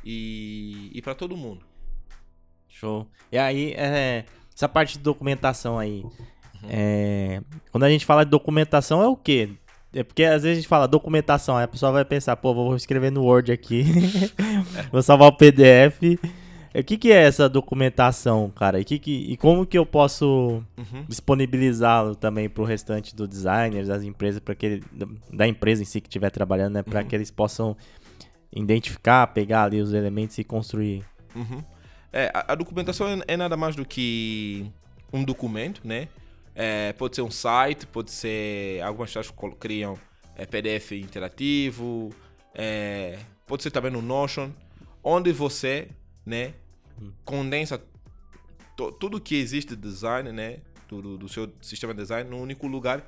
e, e para todo mundo. Show. E aí, é, essa parte de documentação aí. É, quando a gente fala de documentação, é o quê? É porque às vezes a gente fala documentação, aí a pessoa vai pensar, pô, vou escrever no Word aqui, vou salvar o PDF. O que, que é essa documentação, cara? E, que que, e como que eu posso Uhum. disponibilizá-lo também para o restante do designers, das empresas, para que ele, da empresa em si que estiver trabalhando, né, para Uhum. que eles possam identificar, pegar ali os elementos e construir. Uhum. É, a, a documentação é, é nada mais do que um documento, né? É, pode ser um site, pode ser. Algumas pessoas criam é, PDF interativo, é, pode ser também no Notion, onde você, né, condensa to- tudo que existe de design, né, do, do- do seu sistema de design num único lugar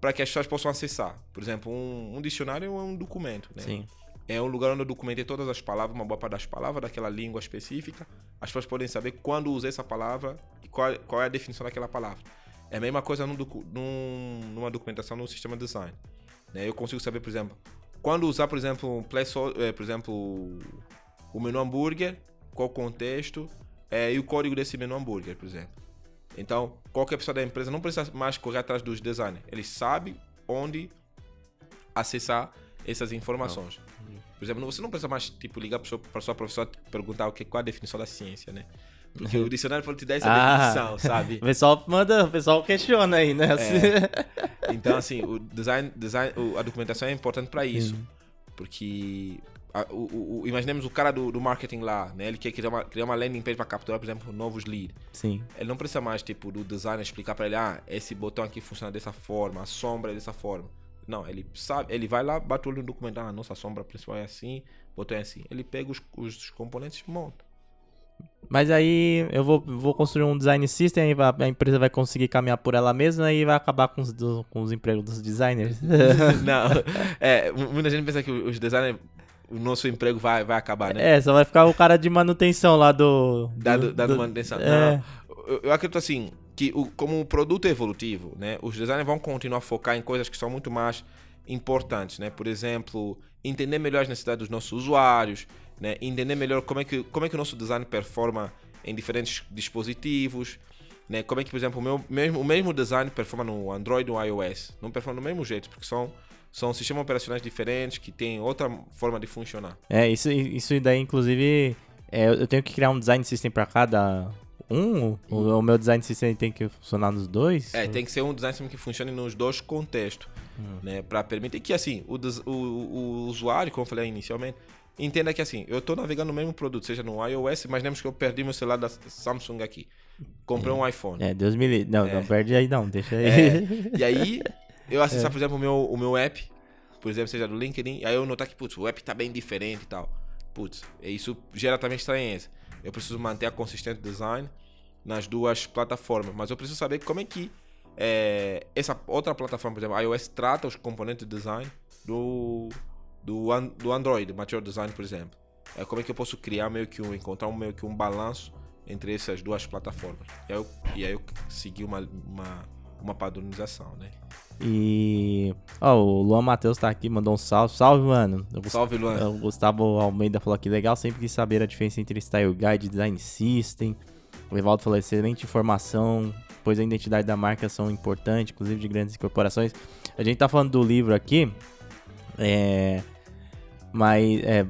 para que as pessoas possam acessar. Por exemplo, um, um dicionário é um documento, né? Sim. É um lugar onde eu documentei todas as palavras, uma boa parte das palavras daquela língua específica. As pessoas podem saber quando usei essa palavra e qual, qual é a definição daquela palavra. É a mesma coisa num docu- num- numa documentação no sistema design. né? Eu consigo saber, por exemplo, quando usar, por exemplo, um eh, por exemplo, o menu hambúrguer, qual o contexto eh, e o código desse menu hambúrguer, por exemplo. Então, qualquer pessoa da empresa não precisa mais correr atrás dos designers. Ele sabe onde acessar essas informações. Por exemplo, você não precisa mais tipo, ligar para sua, sua professora e perguntar o que, qual é a definição da ciência, né? Porque o dicionário pode te dar essa Ah. definição, sabe? O pessoal manda, o pessoal questiona aí, né? Então, assim, o design, design a documentação é importante para isso. Porque a- o, o- o- imaginemos o cara do, do marketing lá, né? Ele quer criar uma, criar uma landing page para capturar, por exemplo, novos leads. Sim. Ele não precisa mais, tipo, do designer explicar para ele, ah, esse botão aqui funciona dessa forma, a sombra é dessa forma. Não, ele sabe, ele vai lá, bate o olho no documento, ah, nossa sombra principal é assim, botão é assim. Ele pega os, os componentes e monta. Mas aí eu vou, vou construir um design system, a, a empresa vai conseguir caminhar por ela mesma e vai acabar com os, do- com os empregos dos designers. não, é, mu- muita gente pensa que os designers, o nosso emprego vai, vai acabar, né? é, só vai ficar o cara de manutenção lá do. do- dado, dado do- manutenção. é. Não, eu, eu acredito assim, que o, como o produto é evolutivo, né, os designers vão continuar a focar em coisas que são muito mais importantes, né? Por exemplo, entender melhor as necessidades dos nossos usuários, né? Entender melhor como é que, como é que o nosso design performa em diferentes dispositivos, né? Como é que, por exemplo, o, meu, mesmo, o mesmo design performa no Android ou iOS. Não performa do mesmo jeito, porque são, são sistemas operacionais diferentes que têm outra forma de funcionar. É, isso, isso daí, inclusive, é, eu tenho que criar um design system pra cada um? O, o meu design system tem que funcionar nos dois? É, tem que ser um design system que funcione nos dois contextos, né? Para permitir que, assim, o, o, o usuário, como eu falei inicialmente, entenda que, assim, eu estou navegando no mesmo produto, seja no iOS, imaginemos que eu perdi meu celular da Samsung aqui. Comprei um iPhone. É, Deus me livre. Não, É. não perde aí não, deixa aí. É, e aí, eu acessar, por exemplo, o meu, o meu app, por exemplo, seja do LinkedIn, aí eu notar que, putz, o app tá bem diferente e tal. Putz, isso gera também estranheza. Eu preciso manter a consistente design nas duas plataformas, mas eu preciso saber como é que é, essa outra plataforma, por exemplo, iOS, trata os componentes de design do, do, an- do Android, Material Design, por exemplo. É, como é que eu posso criar meio que um, encontrar um, meio que um balanço entre essas duas plataformas. E aí eu, e aí eu segui uma, uma, uma padronização, né? E. Ó, o Luan Matheus tá aqui, mandou um salve. Salve, mano. O Salve, Luan. O Gustavo Almeida falou que legal, sempre quis saber a diferença entre Style Guide e Design System. O Evaldo falou excelente informação, pois a identidade da marca são importantes, inclusive de grandes corporações. A gente tá falando do livro aqui, é, mas é,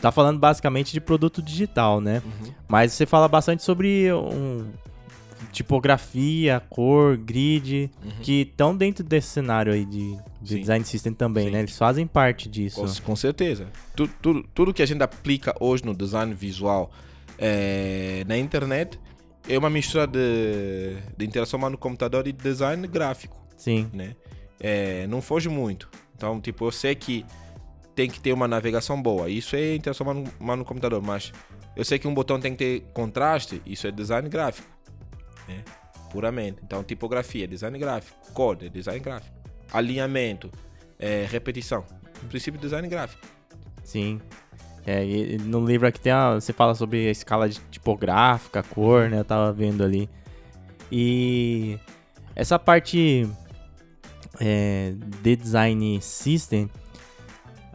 tá falando basicamente de produto digital, né? Uhum. Mas você fala bastante sobre um, tipografia, cor, grid, Uhum. que estão dentro desse cenário aí de, de design system também, Sim. né? Eles fazem parte disso. Com, com certeza. Tu- Tudo, tudo que a gente aplica hoje no design visual é, na internet é uma mistura de, de interação humana no computador e design gráfico, Sim, né? É, não foge muito. Então, tipo, eu sei que tem que ter uma navegação boa. Isso é interação humana no computador, mas eu sei que um botão tem que ter contraste. Isso é design gráfico, né? Puramente. Então, tipografia, design gráfico. Cor, design gráfico. Alinhamento, é, repetição. No princípio, design gráfico. sim. É, no livro aqui tem a, você fala sobre a escala de tipográfica, cor, né? Eu tava vendo ali. E essa parte é, de design system,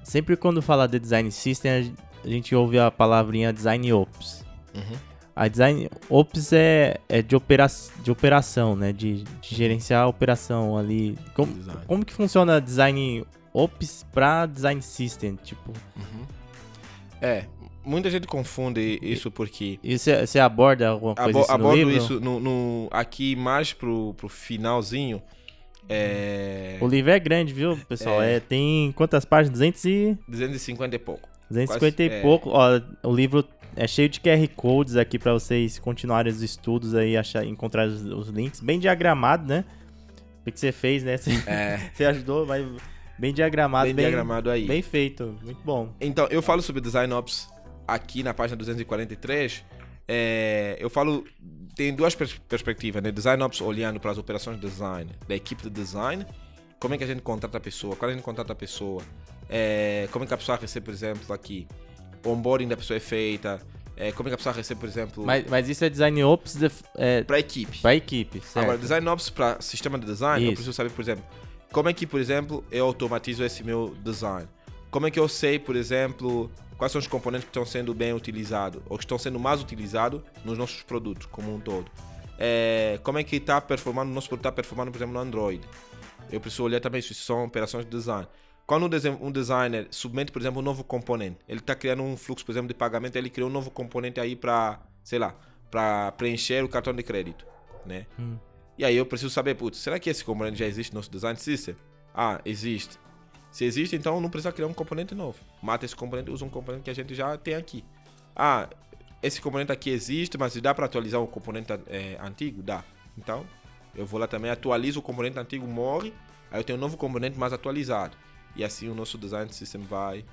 sempre quando fala de design system, a gente ouve a palavrinha design ops. Uhum. A design ops é, é de, opera, de operação, né? De, de gerenciar a operação ali. Como, Design. como que funciona design ops pra design system? Tipo, É, muita gente confunde isso porque e você aborda alguma coisa abo no abordo livro? isso no, no- aqui mais pro, pro finalzinho. É, O livro é grande, viu, pessoal? É. É, tem quantas páginas? 200 e... 250 e pouco. 250 Quase, e é. pouco. Ó, o livro é cheio de QR Codes aqui pra vocês continuarem os estudos aí, achar, encontrar os, os links. Bem diagramado, né? O que você fez, né? Você, É, você ajudou, mas bem diagramado. bem, diagramado aí. Bem feito. Muito bom. Então, eu falo sobre Design Ops aqui na página 243. É, eu falo, tem duas pers- perspectivas, né? Design Ops olhando para as operações de design, da equipe de design, como é que a gente contrata a pessoa, quando a gente contrata a pessoa, é, como é que a pessoa recebe, por exemplo, aqui, o onboarding da pessoa é feita, é, como é que a pessoa recebe, por exemplo, Mas, mas isso é design ops de, é, para a equipe. pra equipe, certo? Agora, design ops para sistema de design, eu Isso. preciso saber, por exemplo, como é que, por exemplo, eu automatizo esse meu design? Como é que eu sei, por exemplo, quais são os componentes que estão sendo bem utilizados ou que estão sendo mais utilizados nos nossos produtos como um todo? É, como é que está performando, o nosso produto está performando, por exemplo, no Android? Eu preciso olhar também se isso são operações de design. Quando um um designer submete, por exemplo, um novo componente, ele está criando um fluxo, por exemplo, de pagamento, ele criou um novo componente aí para, sei lá, para preencher o cartão de crédito, né? Hum. E aí eu preciso saber, putz, será que esse componente já existe no nosso design system? Ah, existe. Se existe, então não precisa criar um componente novo. Mata esse componente usa um componente que a gente já tem aqui. Ah, esse componente aqui existe, mas dá para atualizar o componente eh, antigo? Dá. Então, eu vou lá também, atualizo o componente antigo, morre, aí eu tenho um novo componente mais atualizado. E assim o nosso design system vai,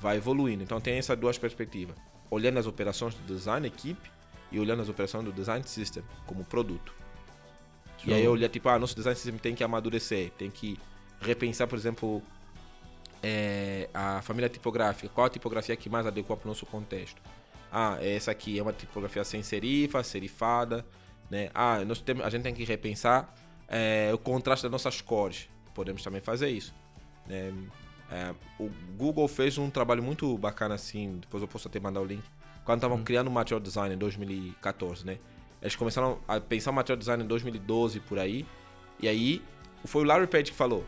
vai evoluindo. Então tem essas duas perspectivas. Olhando as operações do design equipe e olhando as operações do design system como produto. E aí eu olhar, tipo, ah, nosso design system tem que amadurecer, tem que repensar, por exemplo, é, a família tipográfica. Qual a tipografia que mais adequa para o nosso contexto? Ah, essa aqui é uma tipografia sem serifa, serifada, né? Ah, nós temos, a gente tem que repensar é, o contraste das nossas cores. Podemos também fazer isso. né? É, o Google fez um trabalho muito bacana assim, depois eu posso até mandar o link. Quando estavam criando o Material Design em 2014, né? Eles começaram a pensar o Material Design em 2012 por aí. E aí foi o Larry Page que falou: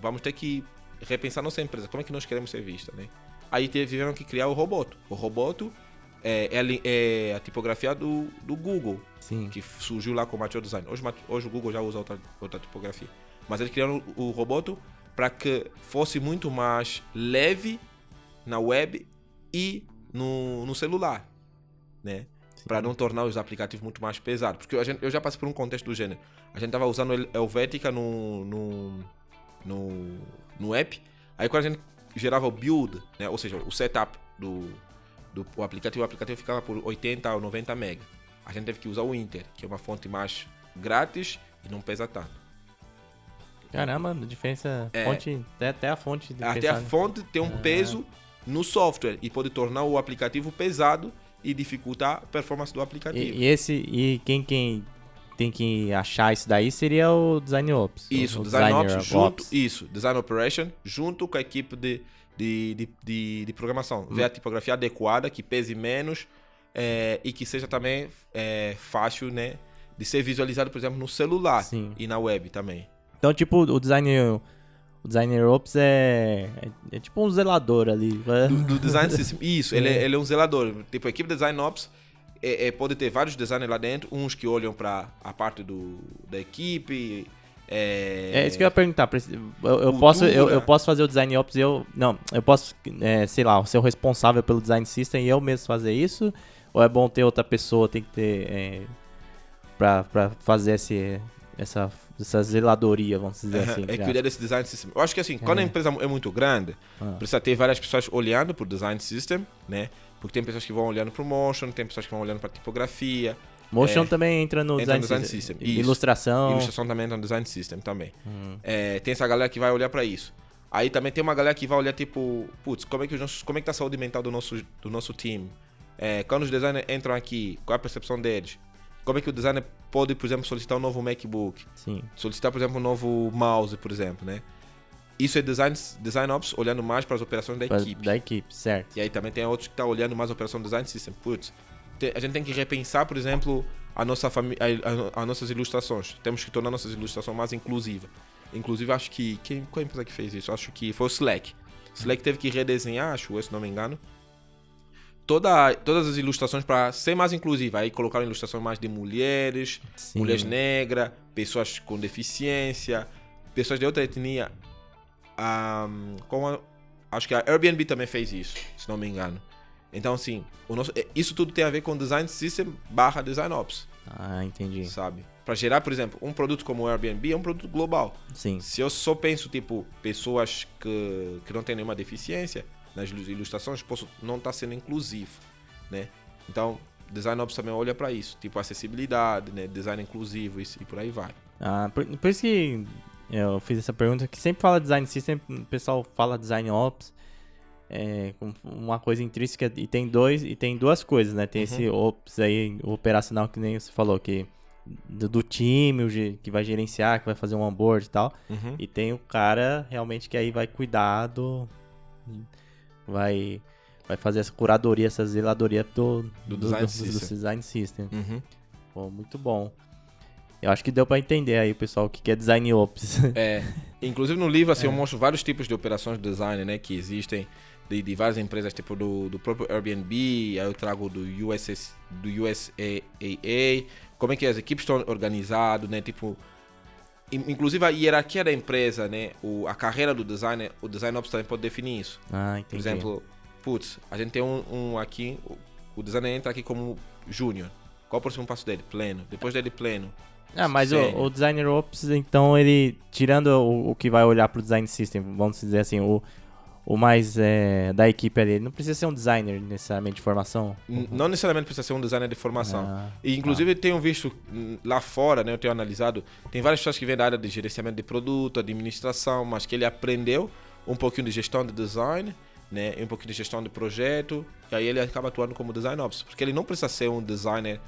vamos ter que repensar nossa empresa, como é que nós queremos ser vista, né? Aí tiveram que criar o Roboto. O Roboto é, é é a tipografia do, do Google, Sim. que surgiu lá com o Material Design. Hoje, hoje o Google já usa outra, outra tipografia. Mas eles criaram o, o Roboto para que fosse muito mais leve na web e no, no celular, né? Para não tornar os aplicativos muito mais pesados. Porque a gente, eu já passei por um contexto do gênero. A gente tava usando El- Helvetica no, no, no, no app. Aí quando a gente gerava o build, né? ou seja, o setup do, do o aplicativo, o aplicativo ficava por 80 ou 90 MB. A gente teve que usar o Inter, que é uma fonte mais grátis e não pesa tanto. Caramba, a diferença. É. Fonte, até, até a fonte. Até pensar, a né? fonte tem um peso no software e pode tornar o aplicativo pesado e dificultar a performance do aplicativo. E, e esse. E quem, quem tem que achar isso daí seria o Design Ops. Isso, o Design Ops of junto, Ops. isso, Design Operation junto com a equipe de, de, de, de, de programação. Ver a tipografia adequada, que pese menos é, e que seja também é, fácil, né, de ser visualizado, por exemplo, no celular Sim. e na web também. Então, tipo, o designer. O designer Ops é, é, é tipo um zelador ali. do, do design system. Isso, ele, é, ele é um zelador. Tipo, a equipe de design ops é, é, pode ter vários designers lá dentro, uns que olham para a parte do, da equipe. É, É isso que eu ia perguntar. Eu, eu posso, eu, eu posso fazer o design ops e eu. Não, eu posso, é, sei lá, ser o responsável pelo design system e eu mesmo fazer isso? Ou é bom ter outra pessoa, tem que ter. É, pra, pra fazer esse, essa, essa zeladoria, vamos dizer assim. é cuidar desse design system. Eu acho que assim, quando a empresa é muito grande, Ah. precisa ter várias pessoas olhando para o design system, né? Porque tem pessoas que vão olhando para o motion, tem pessoas que vão olhando para tipografia, Motion É. também entra no Entra design, design system. system. Ilustração. ilustração também entra no design system também. Hum. É, tem essa galera que vai olhar para isso. Aí também tem uma galera que vai olhar tipo, putz, como é que os nossos, como é que tá a saúde mental do nosso do nosso time? É, quando os designers entram aqui, qual é a percepção deles? Como é que o designer pode, por exemplo, solicitar um novo MacBook? Sim. Solicitar, por exemplo, um novo mouse, por exemplo, né? isso é design, design ops olhando mais para as operações da Pra- equipe. Da equipe, certo. E aí também tem outros que estão olhando mais a operação do design system. Putz, a gente tem que repensar, por exemplo, a nossa fami- a, a- as nossas ilustrações. Temos que tornar nossas ilustrações mais inclusivas. Inclusive, acho que. Quem, qual é empresa que fez isso? Acho que foi o Slack. Slack teve que redesenhar, acho, se não me engano, toda, todas as ilustrações para ser mais inclusiva. Aí colocaram ilustrações mais de mulheres, Sim. mulheres negras, pessoas com deficiência, pessoas de outra etnia. Ahm, como a- acho que a Airbnb também fez isso, se não me engano. Então, assim, o nosso, é, isso tudo tem a ver com design system barra design ops, Ah, entendi. sabe? Para gerar, por exemplo, um produto como o Airbnb é um produto global. Sim. Se eu só penso, tipo, pessoas que, que não têm nenhuma deficiência nas ilu- ilustrações, posso não estar sendo inclusivo, né? Então, design ops também olha para isso, tipo acessibilidade, né? Design inclusivo isso, e por aí vai. Ah, por, por isso que eu fiz essa pergunta, que sempre fala design system, o pessoal fala design ops, é, uma coisa intrínseca, e tem dois, e tem duas coisas, né? Tem Uhum. esse ops aí, o operacional que nem você falou, que do, do time, que vai gerenciar, que vai fazer um onboard e tal, Uhum. e tem o cara realmente que aí vai cuidar vai vai fazer essa curadoria, essa zeladoria do, Do design do system. design system. Uhum. Pô, muito bom. Eu acho que deu pra entender aí, pessoal, o que é design ops. É, inclusive no livro assim, eu mostro vários tipos de operações de design, né, que existem de, de várias empresas, tipo do, do próprio Airbnb, aí eu trago do USS, do USAA, como é que as equipes estão organizadas, né, tipo inclusive a hierarquia da empresa, né, o, a carreira do designer, o design ops também pode definir isso. ah, entendi. Por exemplo, putz, a gente tem um, um aqui, o, o designer entra aqui como júnior. Qual o próximo passo dele? Pleno. Depois dele, pleno. Ah, mas o, o designer ops, então ele tirando o, o que vai olhar pro design system, vamos dizer assim, o o mais é, da equipe ali, ele não precisa ser um designer necessariamente de formação. N- Não necessariamente precisa ser um designer de formação. Ah, E, inclusive, tenho visto hum, lá fora, né? Eu tenho analisado. Tem várias pessoas que vêm da área de gerenciamento de produto, administração, mas que ele aprendeu um pouquinho de gestão de design, né? Um pouquinho de gestão de projeto. E aí ele acaba atuando como design ops. Porque ele não precisa ser um designer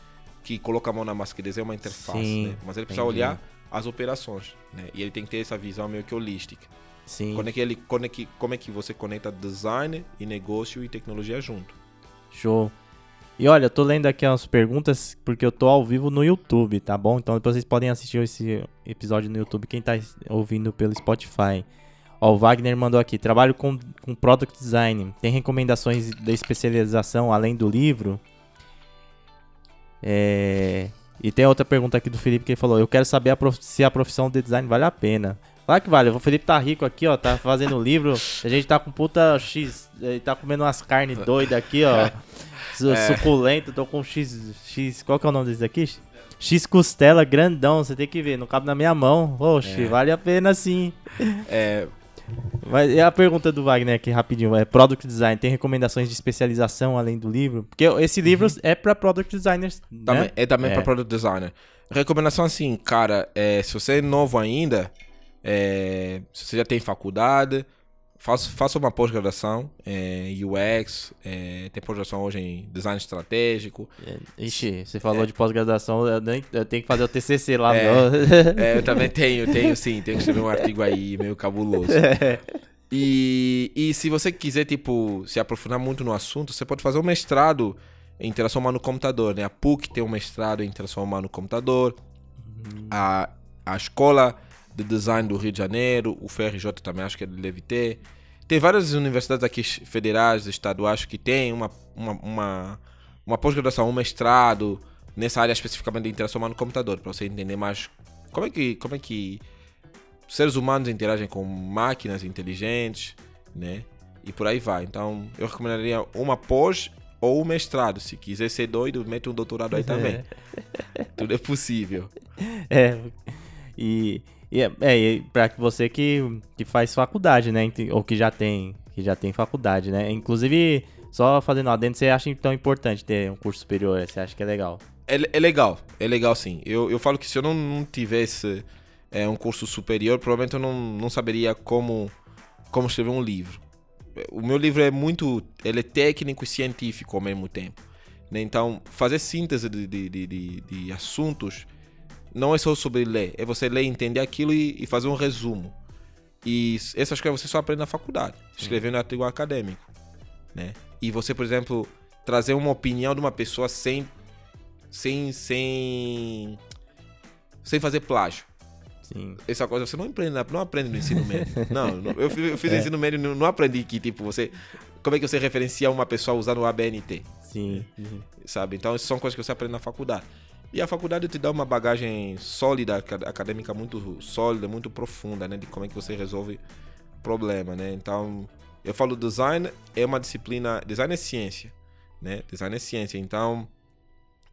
que coloca a mão na massa, que desenha uma interface, Sim, né? Mas ele precisa entendi. olhar as operações, né? E ele tem que ter essa visão meio que holística. Sim. Como é que, ele, como, é que, como é que você conecta design e negócio e tecnologia junto. Show. E olha, eu tô lendo aqui as perguntas porque eu tô ao vivo no YouTube, tá bom? Então depois vocês podem assistir esse episódio no YouTube, quem tá ouvindo pelo Spotify. Ó, o Wagner mandou aqui, trabalho com, com Product Design. Tem recomendações de especialização além do livro? É... E tem outra pergunta aqui do Felipe que ele falou, eu quero saber a prof- se a profissão de design vale a pena. Claro que vale, o Felipe tá rico aqui, ó, tá fazendo livro, a gente tá com puta X, ele tá comendo umas carnes doidas aqui, ó, É. suculento, tô com X, X, qual que é o nome desse aqui? X costela grandão, você tem que ver, não cabe na minha mão, oxe, É. vale a pena sim. É, Mas e a pergunta do Wagner aqui rapidinho, é Product Design, tem recomendações de especialização além do livro? Porque esse livro é pra Product Designers, Também- né? É também É. para product designer. Recomendação assim, cara, é, se você é novo ainda, é, se você já tem faculdade, faça, faça uma pós-graduação é, UX, é, tem pós-graduação hoje em design estratégico. É, Ixi, você falou de pós-graduação, eu, nem- eu tenho que fazer o TCC lá. É. É, eu também tenho, tenho sim, tenho que escrever um artigo aí meio cabuloso. E, e se você quiser, tipo, se aprofundar muito no assunto, você pode fazer um mestrado em interação humano-computador, né? A PUC tem um mestrado em interação humano-computador. A, a Escola de Design do Rio de Janeiro, o FRJ também acho que ele deve ter. Tem várias universidades aqui federais, estaduais que tem uma, uma, uma, uma pós-graduação, um mestrado nessa área especificamente de interação humano-computador, para você entender mais como é que, como é que seres humanos interagem com máquinas inteligentes, né? E por aí vai. Então, eu recomendaria uma pós ou um mestrado. Se quiser ser doido, mete um doutorado aí também. Tudo é possível. É. E, e é, é, que você que, que faz faculdade, né? Ou que já tem, que já tem faculdade, né? Inclusive, só fazendo lá dentro, você acha tão importante ter um curso superior? Você acha que é legal? É, é legal, é legal sim. Eu, eu falo que se eu não, não tivesse é, um curso superior, provavelmente eu não, não saberia como, como escrever um livro. O meu livro é muito. Ele é técnico e científico ao mesmo tempo. né? Então, fazer síntese de, de, de- de assuntos não é só sobre ler, é você ler, entender aquilo e, e fazer um resumo. E essas coisas você só aprende na faculdade, escrevendo artigo acadêmico, né? E você, por exemplo, trazer uma opinião de uma pessoa sem sem sem sem fazer plágio. Sim. Essa coisa você não aprende, não aprende no ensino médio. não, eu fiz, eu fiz É. ensino médio, não, aprendi que tipo você como é que você referencia uma pessoa usando o ABNT, Sim. sim. sabe? Então, essas são coisas que você aprende na faculdade. E a faculdade te dá uma bagagem sólida, aca- acadêmica muito sólida, muito profunda, né? De como é que você resolve problema, né? Então, eu falo design é uma disciplina... Design é ciência, né? Design é ciência. Então,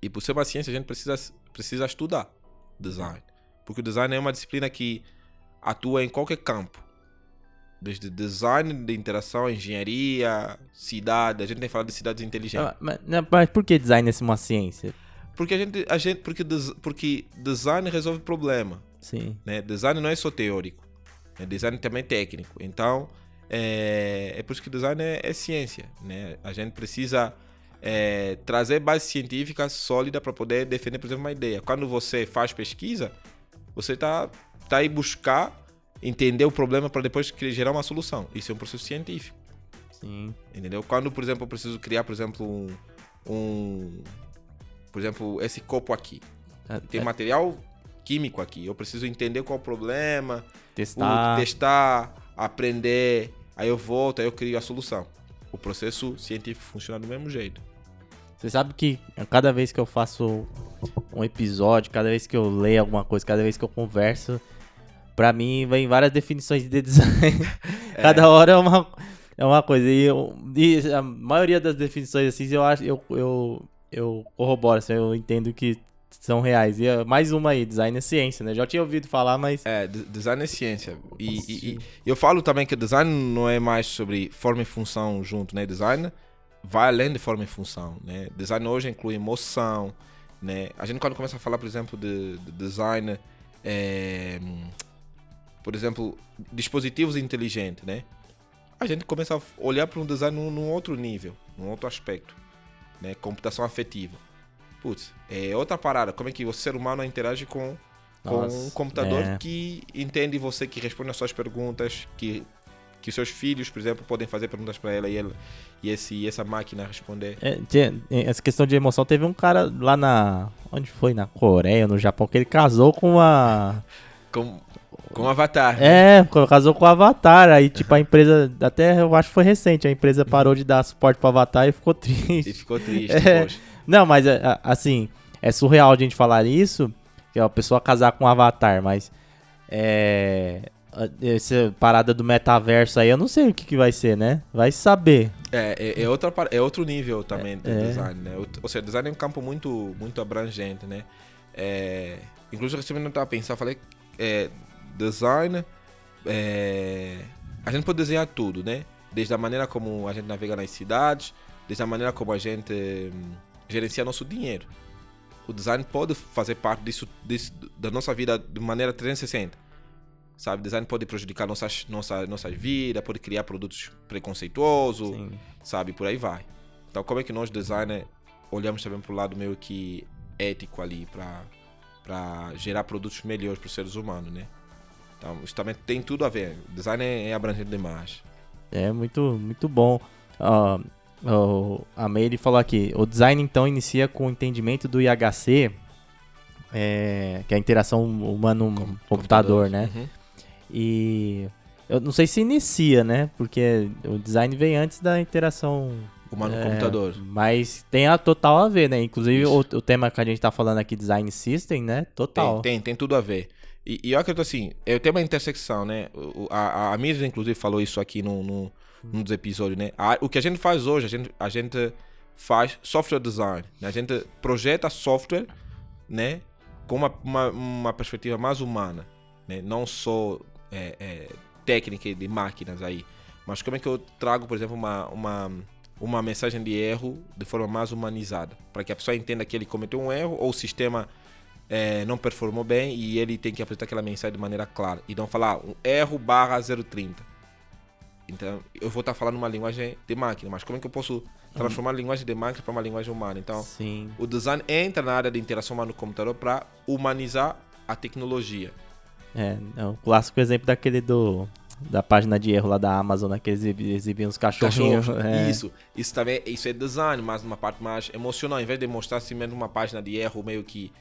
e por ser uma ciência, a gente precisa, precisa estudar design. Porque o design é uma disciplina que atua em qualquer campo. Desde design de interação, engenharia, cidade. A gente tem falado de cidades inteligentes. Ah, mas- mas por que design é uma ciência? Porque a gente, a gente porque, des- porque design resolve problema, Sim. né? Design não é só teórico, né? design também é técnico. Então, é, é por isso que design é, é ciência, né? A gente precisa é, trazer base científica sólida para poder defender, por exemplo, uma ideia. Quando você faz pesquisa, você tá tá aí buscar entender o problema para depois gerar uma solução. Isso é um processo científico. Sim. Entendeu? Quando, por exemplo, eu preciso criar, por exemplo, um, um- por exemplo, esse copo aqui. É- Tem é material químico aqui. Eu preciso entender qual é o problema, testar. o- testar, aprender. Aí eu volto, aí eu crio a solução. O processo científico funciona do mesmo jeito. Você sabe que cada vez que eu faço um episódio, cada vez que eu leio alguma coisa, cada vez que eu converso, pra mim vem várias definições de design. Cada hora é uma, é uma coisa. E, eu- e a maioria das definições assim, eu acho, eu, eu, eu corroboro, assim, eu entendo que são reais. E mais uma aí, design é ciência, né? Já tinha ouvido falar, mas. É, de- design é ciência. E, e- e eu falo também que design não é mais sobre forma e função junto, né? Design vai além de forma e função, né? Design hoje inclui emoção, né? A gente quando começa a falar, por exemplo, de, de design, é, por exemplo, dispositivos inteligentes, né? A gente começa a olhar para um design num, num outro nível, num outro aspecto, né? Computação afetiva. Putz, é outra parada. Como é que o ser humano interage com com Nossa, um computador é. que entende você, que responde às suas perguntas, que, que seus filhos, por exemplo, podem fazer perguntas para ela e, ela e, esse, essa máquina responder. É, essa questão de emoção, teve um cara lá na. Onde foi? Na Coreia, no Japão, que ele casou com uma. Com, com Avatar. É, casou com o Avatar. Aí, tipo, a empresa. Até eu acho que foi recente. A empresa parou de dar suporte pro Avatar e ficou E triste. ficou triste É. depois. Não, mas é, assim, é surreal a gente falar isso. Que é a pessoa casar com um Avatar, mas. É. Essa parada do metaverso aí, eu não sei o que, que vai ser, né? Vai saber. É, é, é outra, é outro nível também de É. design, né? Ou- seja, design é um campo muito, muito abrangente, né? É, inclusive, recentemente eu estava pensando, falei, é, design, é, a gente pode desenhar tudo, né? Desde a maneira como a gente navega nas cidades, desde a maneira como a gente hum, gerencia nosso dinheiro. O design pode fazer parte disso, disso da nossa vida de maneira 360. Sabe, design pode prejudicar nossas, nossa, nossas vidas, pode criar produtos preconceituosos, Sim. sabe? Por aí vai. Então, como é que nós, designer, olhamos também para o lado meio que ético ali, para gerar produtos melhores para os seres humanos, né? Então, também tem tudo a ver. Design é, é abrangente demais. É muito, muito bom. Ó, a Meire falou aqui: o design então inicia com o entendimento do IHC, é, que é a interação humano-computador, né? Uhum. E eu não sei se inicia, né? Porque o design vem antes da interação. Humano-computador. é, mas tem a total a ver, né? Inclusive o, o tema que a gente tá falando aqui, design system, né? Total. Tem, tem, tem tudo a ver. E, e eu acredito assim, é, tem uma intersecção, né? O- A, a Mirza, inclusive, falou isso aqui no, no, num dos episódios, né? A- o que a gente faz hoje, a gente, a gente faz software design. Né? A gente projeta software, né? Com uma, uma, uma perspectiva mais humana, né? Não só é, é, técnica de máquinas aí. Mas como é que eu trago, por exemplo, uma, uma, uma mensagem de erro de forma mais humanizada? Para que a pessoa entenda que ele cometeu um erro ou o sistema é, não performou bem e ele tem que apresentar aquela mensagem de maneira clara. E não falar um erro barra 030. Então, eu vou estar falando uma linguagem de máquina, mas como é que eu posso transformar a linguagem de máquina para uma linguagem humana? Então, Sim. o design entra na área de interação humano-computador para humanizar a tecnologia. É, é o clássico exemplo daquele do. da página de erro lá da Amazon, né? Que eles exibi- exibiam os cachorrinhos. Cachorro, é. Isso. Isso também isso é design, mas uma parte mais emocional. Em vez de mostrar simplesmente uma página de erro meio que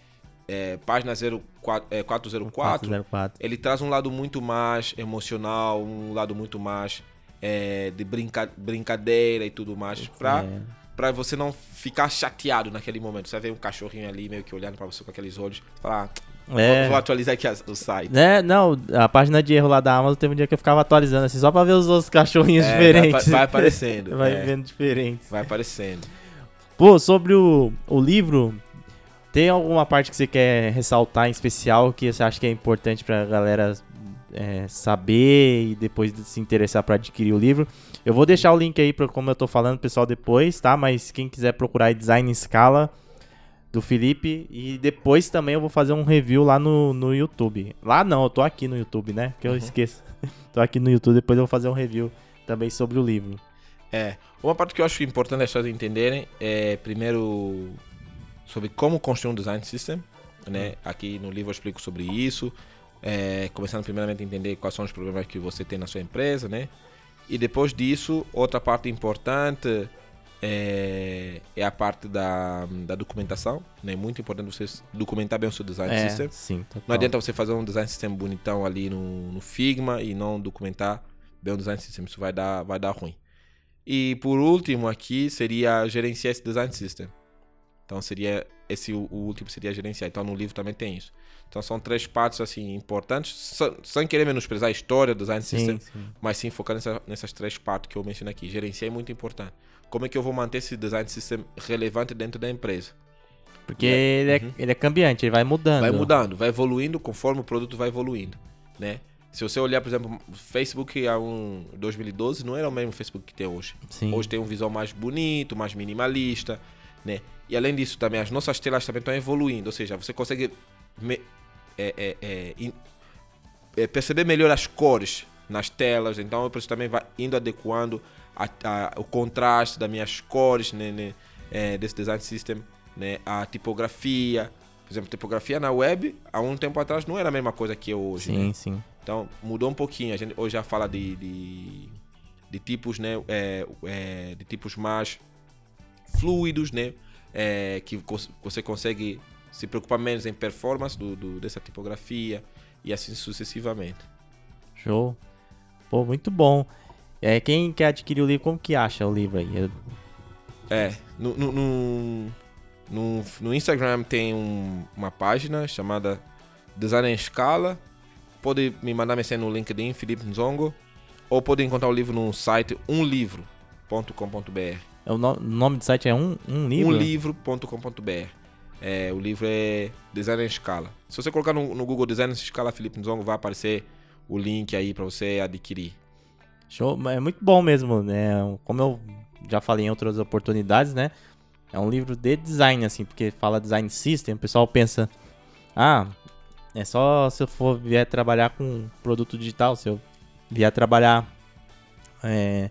é, página 04, é, 404, 404. ele traz um lado muito mais emocional, um lado muito mais é, de brinca, brincadeira e tudo mais, pra, É. pra você não ficar chateado naquele momento. Você vê um cachorrinho ali meio que olhando pra você com aqueles olhos, falar, ah, É. vou, atualizar aqui o site. Né? Não, a página de erro lá da Amazon teve um dia que eu ficava atualizando assim, só pra ver os outros cachorrinhos É, diferentes. Vai, vai aparecendo. Vai é, vendo diferentes. vai aparecendo. Pô, sobre o, o livro, tem alguma parte que você quer ressaltar em especial que você acha que é importante pra galera é, saber e depois de se interessar pra adquirir o livro? Eu vou deixar o link aí, pra, como eu tô falando, pessoal, depois, tá? Mas quem quiser procurar Design em Scala do Felipe e depois também eu vou fazer um review lá no, no YouTube. Lá não, eu tô aqui no YouTube, né? Que eu esqueço. tô aqui no YouTube, depois eu vou fazer um review também sobre o livro. É, uma parte que eu acho importante as pessoas entenderem é, primeiro, sobre como construir um design system, né? Aqui no livro eu explico sobre isso, é, começando primeiramente a entender quais são os problemas que você tem na sua empresa, né? E depois disso, outra parte importante é, é a parte da, da documentação, né? Muito importante você documentar bem o seu design É, system. sim. Não adianta você fazer um design system bonitão ali no, no Figma e não documentar bem o design system, isso vai dar, vai dar ruim. E por último aqui seria gerenciar esse design system. Então seria esse o, último seria gerenciar. Então no livro também tem isso. Então são três partes assim importantes, sem, querer menosprezar a história do design system, Sim, sim. mas sim focar nessa, nessas três partes que eu mencionei aqui. Gerenciar é muito importante. Como é que eu vou manter esse design system relevante dentro da empresa? Porque ele, é, ele é cambiante, ele vai mudando. Vai mudando, vai evoluindo conforme o produto vai evoluindo, né? Se você olhar, por exemplo, Facebook há um 2012 não era o mesmo Facebook que tem hoje. Sim. Hoje tem um visual mais bonito, mais minimalista, né? E além disso também as nossas telas também estão evoluindo, ou seja, você consegue me- é, é, é, é, perceber melhor as cores nas telas, então por isso também vai indo adequando a- a- o contraste das minhas cores né, né, é, desse design system, né? A tipografia, por exemplo, tipografia na web há um tempo atrás não era a mesma coisa que é hoje, né? Sim, sim. Então mudou um pouquinho. A gente hoje já fala de, de, de tipos, né? É, de tipos mais fluidos, né? É, que você consegue se preocupar menos em performance do, do- dessa tipografia e assim sucessivamente. Show. Pô, muito bom. É, quem quer adquirir o livro, como que acha o livro aí? Eu- É, no, no, no, no- no Instagram tem um- uma página chamada Design em Escala. Pode me mandar mensagem no LinkedIn, Felipe Nzongo. Ou pode encontrar o livro no site umlivro.com.br. é o no- nome do site é um, um livro? umlivro.com.br. É, o livro é Design em Escala. Se você colocar no, no Google Design em Escala Felipe Nzongo, vai aparecer o link aí para você adquirir. Show. É muito bom mesmo, né? Como eu já falei em outras oportunidades, né? É um livro de design, assim, porque fala design system, o pessoal pensa, ah, é só se eu for vier trabalhar com produto digital, se eu vier trabalhar é,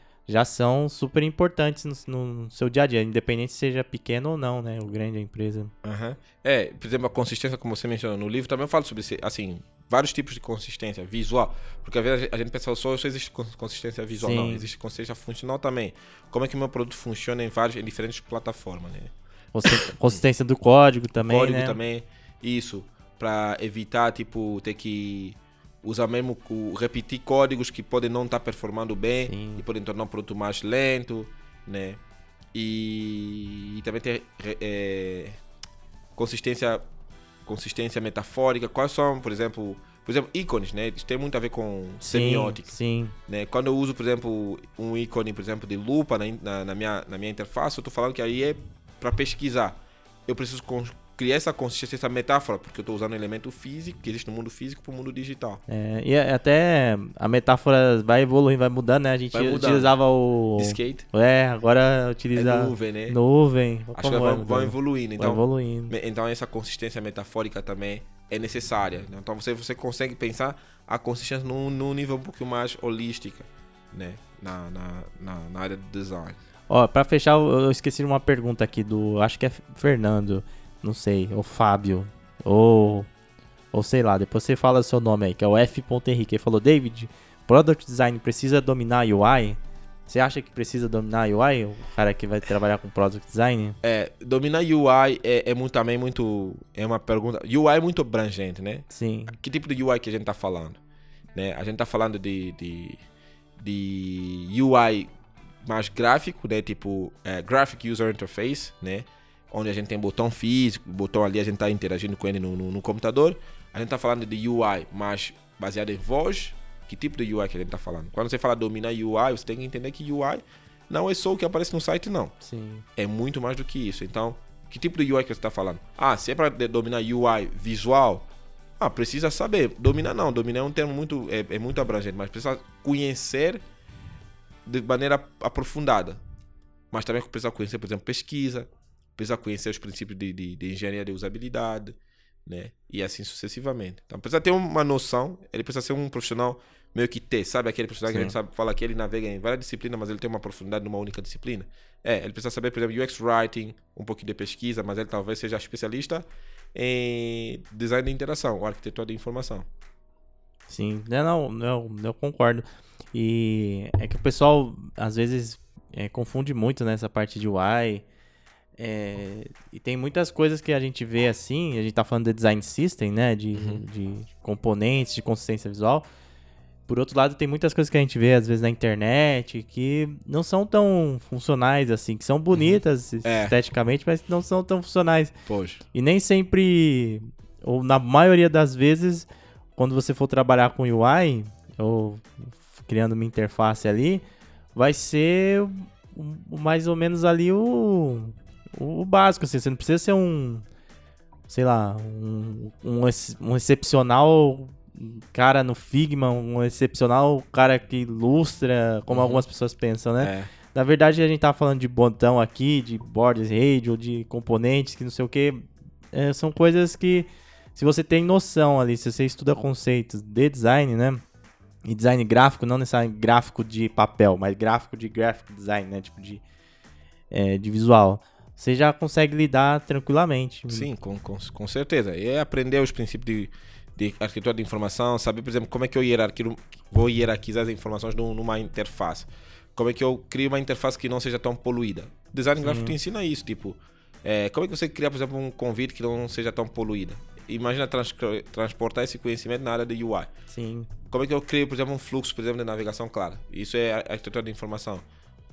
Já são super importantes no, no seu dia a dia, independente se seja pequeno ou não, né? O grande a empresa. Aham. É, por exemplo, a consistência, como você mencionou no livro, também eu falo sobre, assim, vários tipos de consistência visual. Porque às vezes a gente pensa só se existe cons- consistência visual. Sim. Não, existe consistência funcional também. Como é que o meu produto funciona em, vários, em diferentes plataformas, né? Consi- Consistência do código também, Código né? também, isso, para evitar, tipo, ter que usar mesmo, repetir códigos que podem não estar performando bem Sim. e podem tornar o produto mais lento, né? E, e também ter é, consistência consistência metafórica. Quais são, por exemplo, por exemplo, ícones, né? Isso tem muito a ver com Sim, semiótica, sim. né? Quando eu uso, por exemplo, um ícone, por exemplo, de lupa na, na, na minha, na minha interface, eu estou falando que aí é para pesquisar. Eu preciso criar essa consistência, essa metáfora, porque eu estou usando um elemento físico, que existe no mundo físico, para o mundo digital. É, e até a metáfora vai evoluindo, vai mudando, né? A gente utilizava o. skate. É, agora utiliza. É nuvem, né? Nuvem. Acho que vão, vão evoluindo. Então, vai evoluindo. Então, essa consistência metafórica também é necessária. Então, você, você consegue pensar a consistência num, num nível um pouco mais holística, né? Na, na, na, na área do design. Ó, pra fechar, eu esqueci uma pergunta aqui do. Acho que é Fernando. Não sei. Ou Fábio. Ou. Ou sei lá, depois você fala o seu nome aí, que é o F. Henrique. Ele falou, David, Product Design precisa dominar UI? Você acha que precisa dominar UI? O cara que vai trabalhar com Product Design? É, dominar UI é, é muito, também muito. É uma pergunta. UI é muito abrangente, né? Sim. Que tipo de UI que a gente tá falando? Né? A gente tá falando de, de, de UI mais gráfico, né? Tipo, é, Graphic User Interface, né? Onde a gente tem botão físico, botão ali, a gente está interagindo com ele no, no, no, computador. A gente está falando de UI mais baseado em voz. Que tipo de UI que a gente está falando? Quando você fala dominar UI, você tem que entender que UI não é só o que aparece no site, não. Sim. É muito mais do que isso. Então, que tipo de UI que você está falando? Ah, se é para dominar UI visual, ah, precisa saber. Dominar não, dominar é um termo muito, é, é muito abrangente, mas precisa conhecer de maneira aprofundada. Mas também precisa conhecer, por exemplo, pesquisa, precisa conhecer os princípios de, de, de engenharia de usabilidade, né? E assim sucessivamente. Então precisa ter uma noção, ele precisa ser um profissional meio que ter, sabe? Aquele profissional Sim. que a gente sabe, fala que ele navega em várias disciplinas, mas ele tem uma profundidade numa única disciplina. É, ele precisa saber, por exemplo, UX Writing, um pouquinho de pesquisa, mas ele talvez seja especialista em design de interação, ou arquitetura de informação. Sim, não, não, eu concordo. E é que o pessoal às vezes é, confunde muito nessa parte de UI. É, e tem muitas coisas que a gente vê assim, a gente tá falando de design system, né? De, uhum. de componentes, de consistência visual. Por outro lado, tem muitas coisas que a gente vê às vezes na internet que não são tão funcionais assim, que são uhum. bonitas uhum. é. esteticamente, mas não são tão funcionais. Poxa. E nem sempre, ou na maioria das vezes, quando você for trabalhar com UI, ou criando uma interface ali, vai ser mais ou menos ali o, o, básico, assim, você não precisa ser um, sei lá, um, um, um excepcional cara no Figma, um excepcional cara que ilustra, como uhum. algumas pessoas pensam, né? É. Na verdade, a gente tá falando de botão aqui, de borders radio, de componentes, que não sei o que. É, são coisas que, se você tem noção ali, se você estuda conceitos de design, né? E design gráfico, não necessariamente gráfico de papel, mas gráfico de graphic design, né? Tipo de, é, de visual. Você já consegue lidar tranquilamente. Sim, com, com, com certeza. E é aprender os princípios de, de arquitetura de informação, saber, por exemplo, como é que eu hierarquio, vou hierarquizar as informações numa interface. Como é que eu crio uma interface que não seja tão poluída. Design gráfico te ensina isso, tipo, é, como é que você cria, por exemplo, um convite que não seja tão poluída? imagina trans, transportar esse conhecimento na área de UI. Sim. Como é que eu crio, por exemplo, um fluxo, por exemplo, de navegação clara? Isso é arquitetura de informação.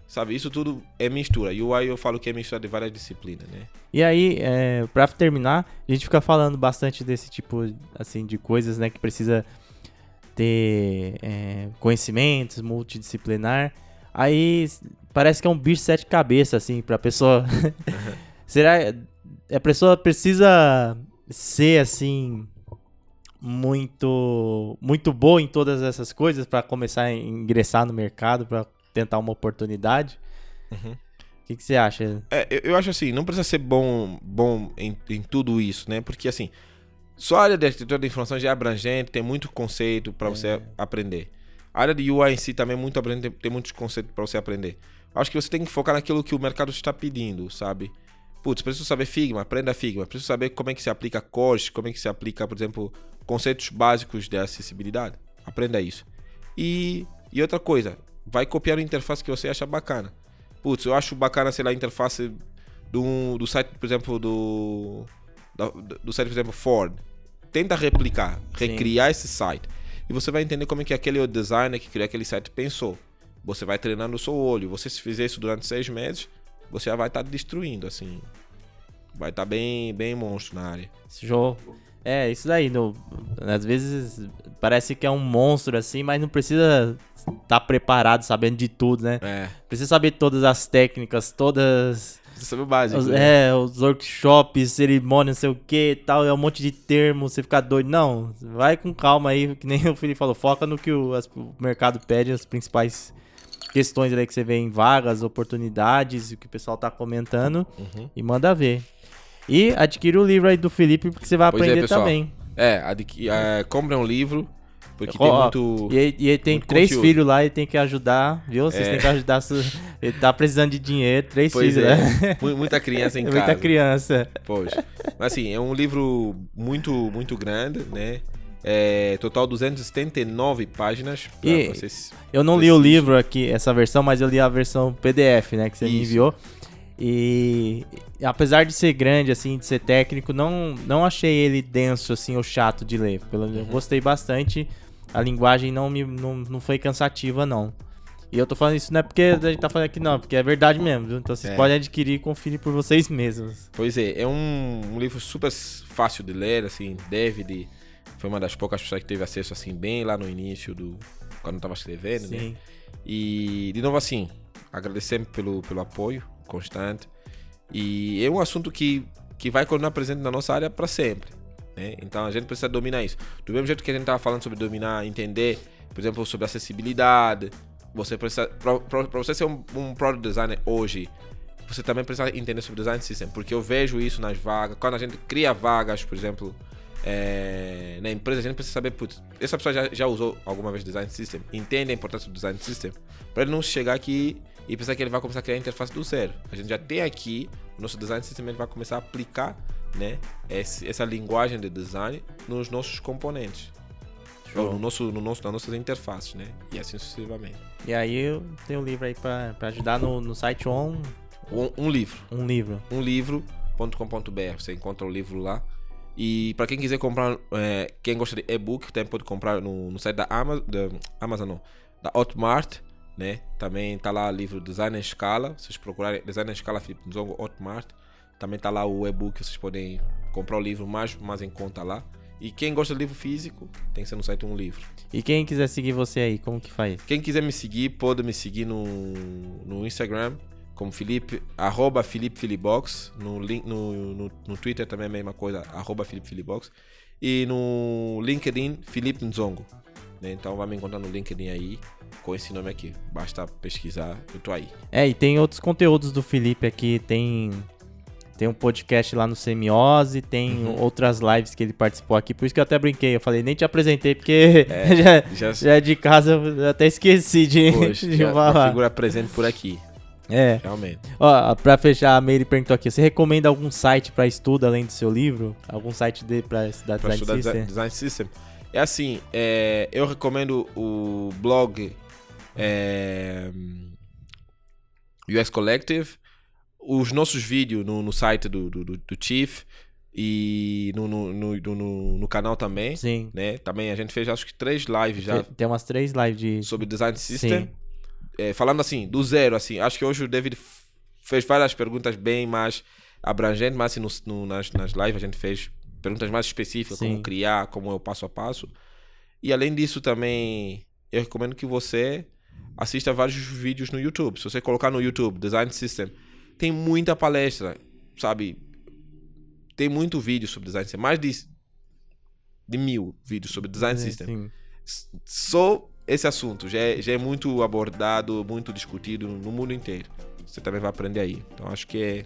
Sabe, isso tudo é mistura. UI eu falo que é mistura de várias disciplinas, né? E aí, é, para terminar, a gente fica falando bastante desse tipo, assim, de coisas, né, que precisa ter é, conhecimentos multidisciplinar. Aí parece que é um bicho sete cabeças, assim, pra pessoa. Será a pessoa precisa ser assim muito muito boa em todas essas coisas para começar a ingressar no mercado para tentar uma oportunidade. Uhum. O que, que você acha? É, eu, eu, acho assim, não precisa ser bom bom em, em tudo isso, né? Porque assim, só a área de arquitetura de informação já é abrangente, tem muito conceito para é. você aprender. A área de UI em si também é muito abrangente, tem, tem muitos conceitos para você aprender. Acho que você tem que focar naquilo que o mercado está pedindo, sabe? Putz, preciso saber Figma, aprenda Figma. Preciso saber como é que se aplica CORS, como é que se aplica, por exemplo, conceitos básicos de acessibilidade. Aprenda isso. E, e outra coisa, vai copiar a interface que você acha bacana. Putz, eu acho bacana, sei lá, a interface do, do site, por exemplo, do, do, do site, por exemplo, Ford. Tenta replicar, recriar Sim. esse site. E você vai entender como é que aquele designer que criou aquele site pensou. Você vai treinando o seu olho. Você se fizer isso durante seis meses, você já vai estar tá destruindo, assim. Vai estar tá bem, bem monstro na área. Show. É, isso daí. No, às vezes parece que é um monstro assim, mas não precisa estar tá preparado, sabendo de tudo, né? É. Precisa saber todas as técnicas, todas. Você sabe o básico. Os, né? É, os workshops, cerimônia, não sei o que tal, é um monte de termos, você fica doido. Não, vai com calma aí, que nem o Felipe falou, foca no que o, as- o mercado pede, as principais questões ali que você vê em vagas, oportunidades, o que o pessoal tá comentando, Uhum. e manda ver. E adquire o livro aí do Felipe, porque você vai Pois é, aprender pessoal. também. É, adqui- é, compre um livro, porque Ó, tem muito. E ele, e ele tem três conteúdo. filhos lá e tem que ajudar, viu? Vocês É. têm que ajudar. su- Ele tá precisando de dinheiro, três Pois filhos, é, né? mu- muita criança em Muita casa. criança. Pois. Mas assim, é um livro muito, muito grande, né? É, total 279 páginas. pra E- vocês- Eu não li o livro aqui, essa versão, mas eu li a versão PDF, né? Que você me Isso. enviou. E apesar de ser grande, assim, de ser técnico, não, não achei ele denso, assim, ou chato de ler. Pelo, Eu Uhum. gostei bastante. A linguagem não, me, não, não foi cansativa, não. E eu tô falando isso não é porque a gente tá falando aqui, não, porque é verdade mesmo, viu? Então vocês É. podem adquirir e conferir por vocês mesmos. Pois é, é um, um livro super fácil de ler, assim, David foi uma das poucas pessoas que teve acesso, assim, bem lá no início do... quando eu tava escrevendo, né? Sim. E, de novo, assim, agradecer pelo, pelo apoio constante. E é um assunto que, que vai continuar presente na nossa área para sempre. Né? Então a gente precisa dominar isso. Do mesmo jeito que a gente estava falando sobre dominar, entender, por exemplo, sobre acessibilidade. Você precisa, para você ser um, um product designer hoje, você também precisa entender sobre design system, porque eu vejo isso nas vagas. Quando a gente cria vagas, por exemplo, é, na empresa, a gente precisa saber, putz, essa pessoa já, já usou alguma vez design system, entende a importância do design system, para ele não chegar aqui e pensar que ele vai começar a criar a interface do zero. A gente já tem aqui o nosso design system, ele vai começar a aplicar né, esse- essa linguagem de design nos nossos componentes. Show. Ou no nosso, no nosso, nas nossas interfaces, né? E assim sucessivamente. E aí eu tenho um livro aí pra ajudar no, no site On, Um, um livro. um livro. um livro.com.br. Você encontra o livro lá. E para quem quiser comprar, é, quem gosta de e-book, também pode comprar no, no site da Amazon, da Amazon não, da Hotmart, né? Também tá lá o livro Design em Escala. Vocês procurarem Design em Escala Felipe Nzongo Hotmart. Também tá lá o e-book, vocês podem comprar o livro mais, mais em conta lá. E quem gosta de livro físico, tem que ser no site um livro. E quem quiser seguir você aí, como que faz? Quem quiser me seguir, pode me seguir no, no Instagram, como Felipe, arroba Felipe Filibox. No, no, no, no Twitter também é a mesma coisa, arroba Felipe Filibox. E no LinkedIn, Felipe Nzongo. né? Então vai me encontrar no LinkedIn aí, com esse nome aqui. Basta pesquisar, eu tô aí. É, e tem outros conteúdos do Felipe aqui, tem tem um podcast lá no Semiose, tem Uhum. outras lives que ele participou aqui, por isso que eu até brinquei, eu falei, nem te apresentei, porque É, já, Já, já é de casa, eu até esqueci de, poxa, de já, falar. uma figura presente por aqui, É, realmente. ó, pra fechar, a Meire perguntou aqui, você recomenda algum site pra estudo além do seu livro? Algum site de, pra estudar Para Design System? design System. É assim, é, eu recomendo o blog é, US Collective, os nossos vídeos no, no site do, do, do- Chief e no, no, no, no- canal também. Sim, Né? Também a gente fez acho que três lives já tem, umas três lives de... sobre design system. É, falando assim, do zero, assim, acho que hoje o David fez várias perguntas bem mais abrangentes, mas assim, no- nas, nas lives a gente fez perguntas mais específicas, Sim. como criar, como é o passo a passo. E além disso também, eu recomendo que você assista vários vídeos no YouTube. Se você colocar no YouTube, Design System, tem muita palestra, sabe? Tem muito vídeo sobre Design System, mais de, de mil vídeos sobre Design System Sim. só esse assunto já é, já é muito abordado, muito discutido no mundo inteiro. Você também vai aprender aí. Então acho que é,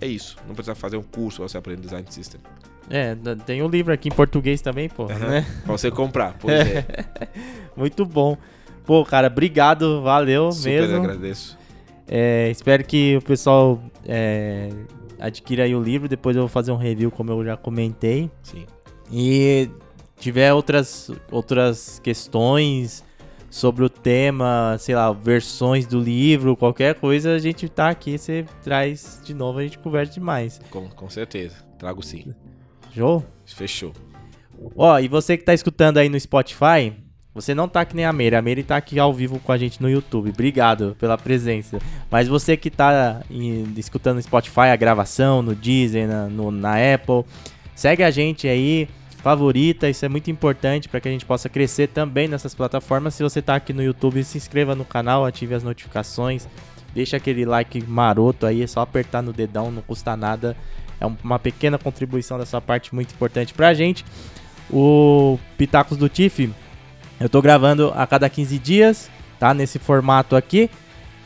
é isso. Não precisa fazer um curso pra você aprender design system. É, tem um livro aqui em português também, pô, Aham. né? Pra você comprar. Pois é. Muito bom. Pô, cara, obrigado, valeu Super mesmo. agradeço. É, espero que o pessoal é, adquira aí o livro. Depois eu vou fazer um review, como eu já comentei. Sim. E tiver outras, outras questões sobre o tema, sei lá, versões do livro, qualquer coisa, a gente tá aqui, você traz de novo, a gente conversa demais. Com, com certeza. Trago sim. Show? Fechou. Ó, e você que tá escutando aí no Spotify, você não tá que nem a Meire, a Meire tá aqui ao vivo com a gente no YouTube. Obrigado pela presença. Mas você que tá em- escutando no Spotify, a gravação, no Deezer, na, no- na Apple, segue a gente aí, favorita, isso é muito importante para que a gente possa crescer também nessas plataformas. Se você está aqui no YouTube, se inscreva no canal, ative as notificações, deixa aquele like maroto aí, é só apertar no dedão, não custa nada. É uma pequena contribuição da sua parte muito importante para a gente. O Pitacos do Tiff, eu tô gravando a cada 15 dias, tá? Nesse formato aqui.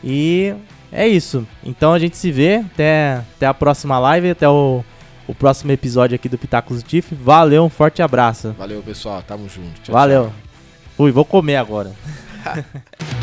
E é isso. Então a gente se vê. Até, até a próxima live, até o, o próximo episódio aqui do Pitacos do Tiff. Valeu, um forte abraço. Valeu, pessoal. Tamo junto. Tchau, Valeu. Tchau. Fui, vou comer agora.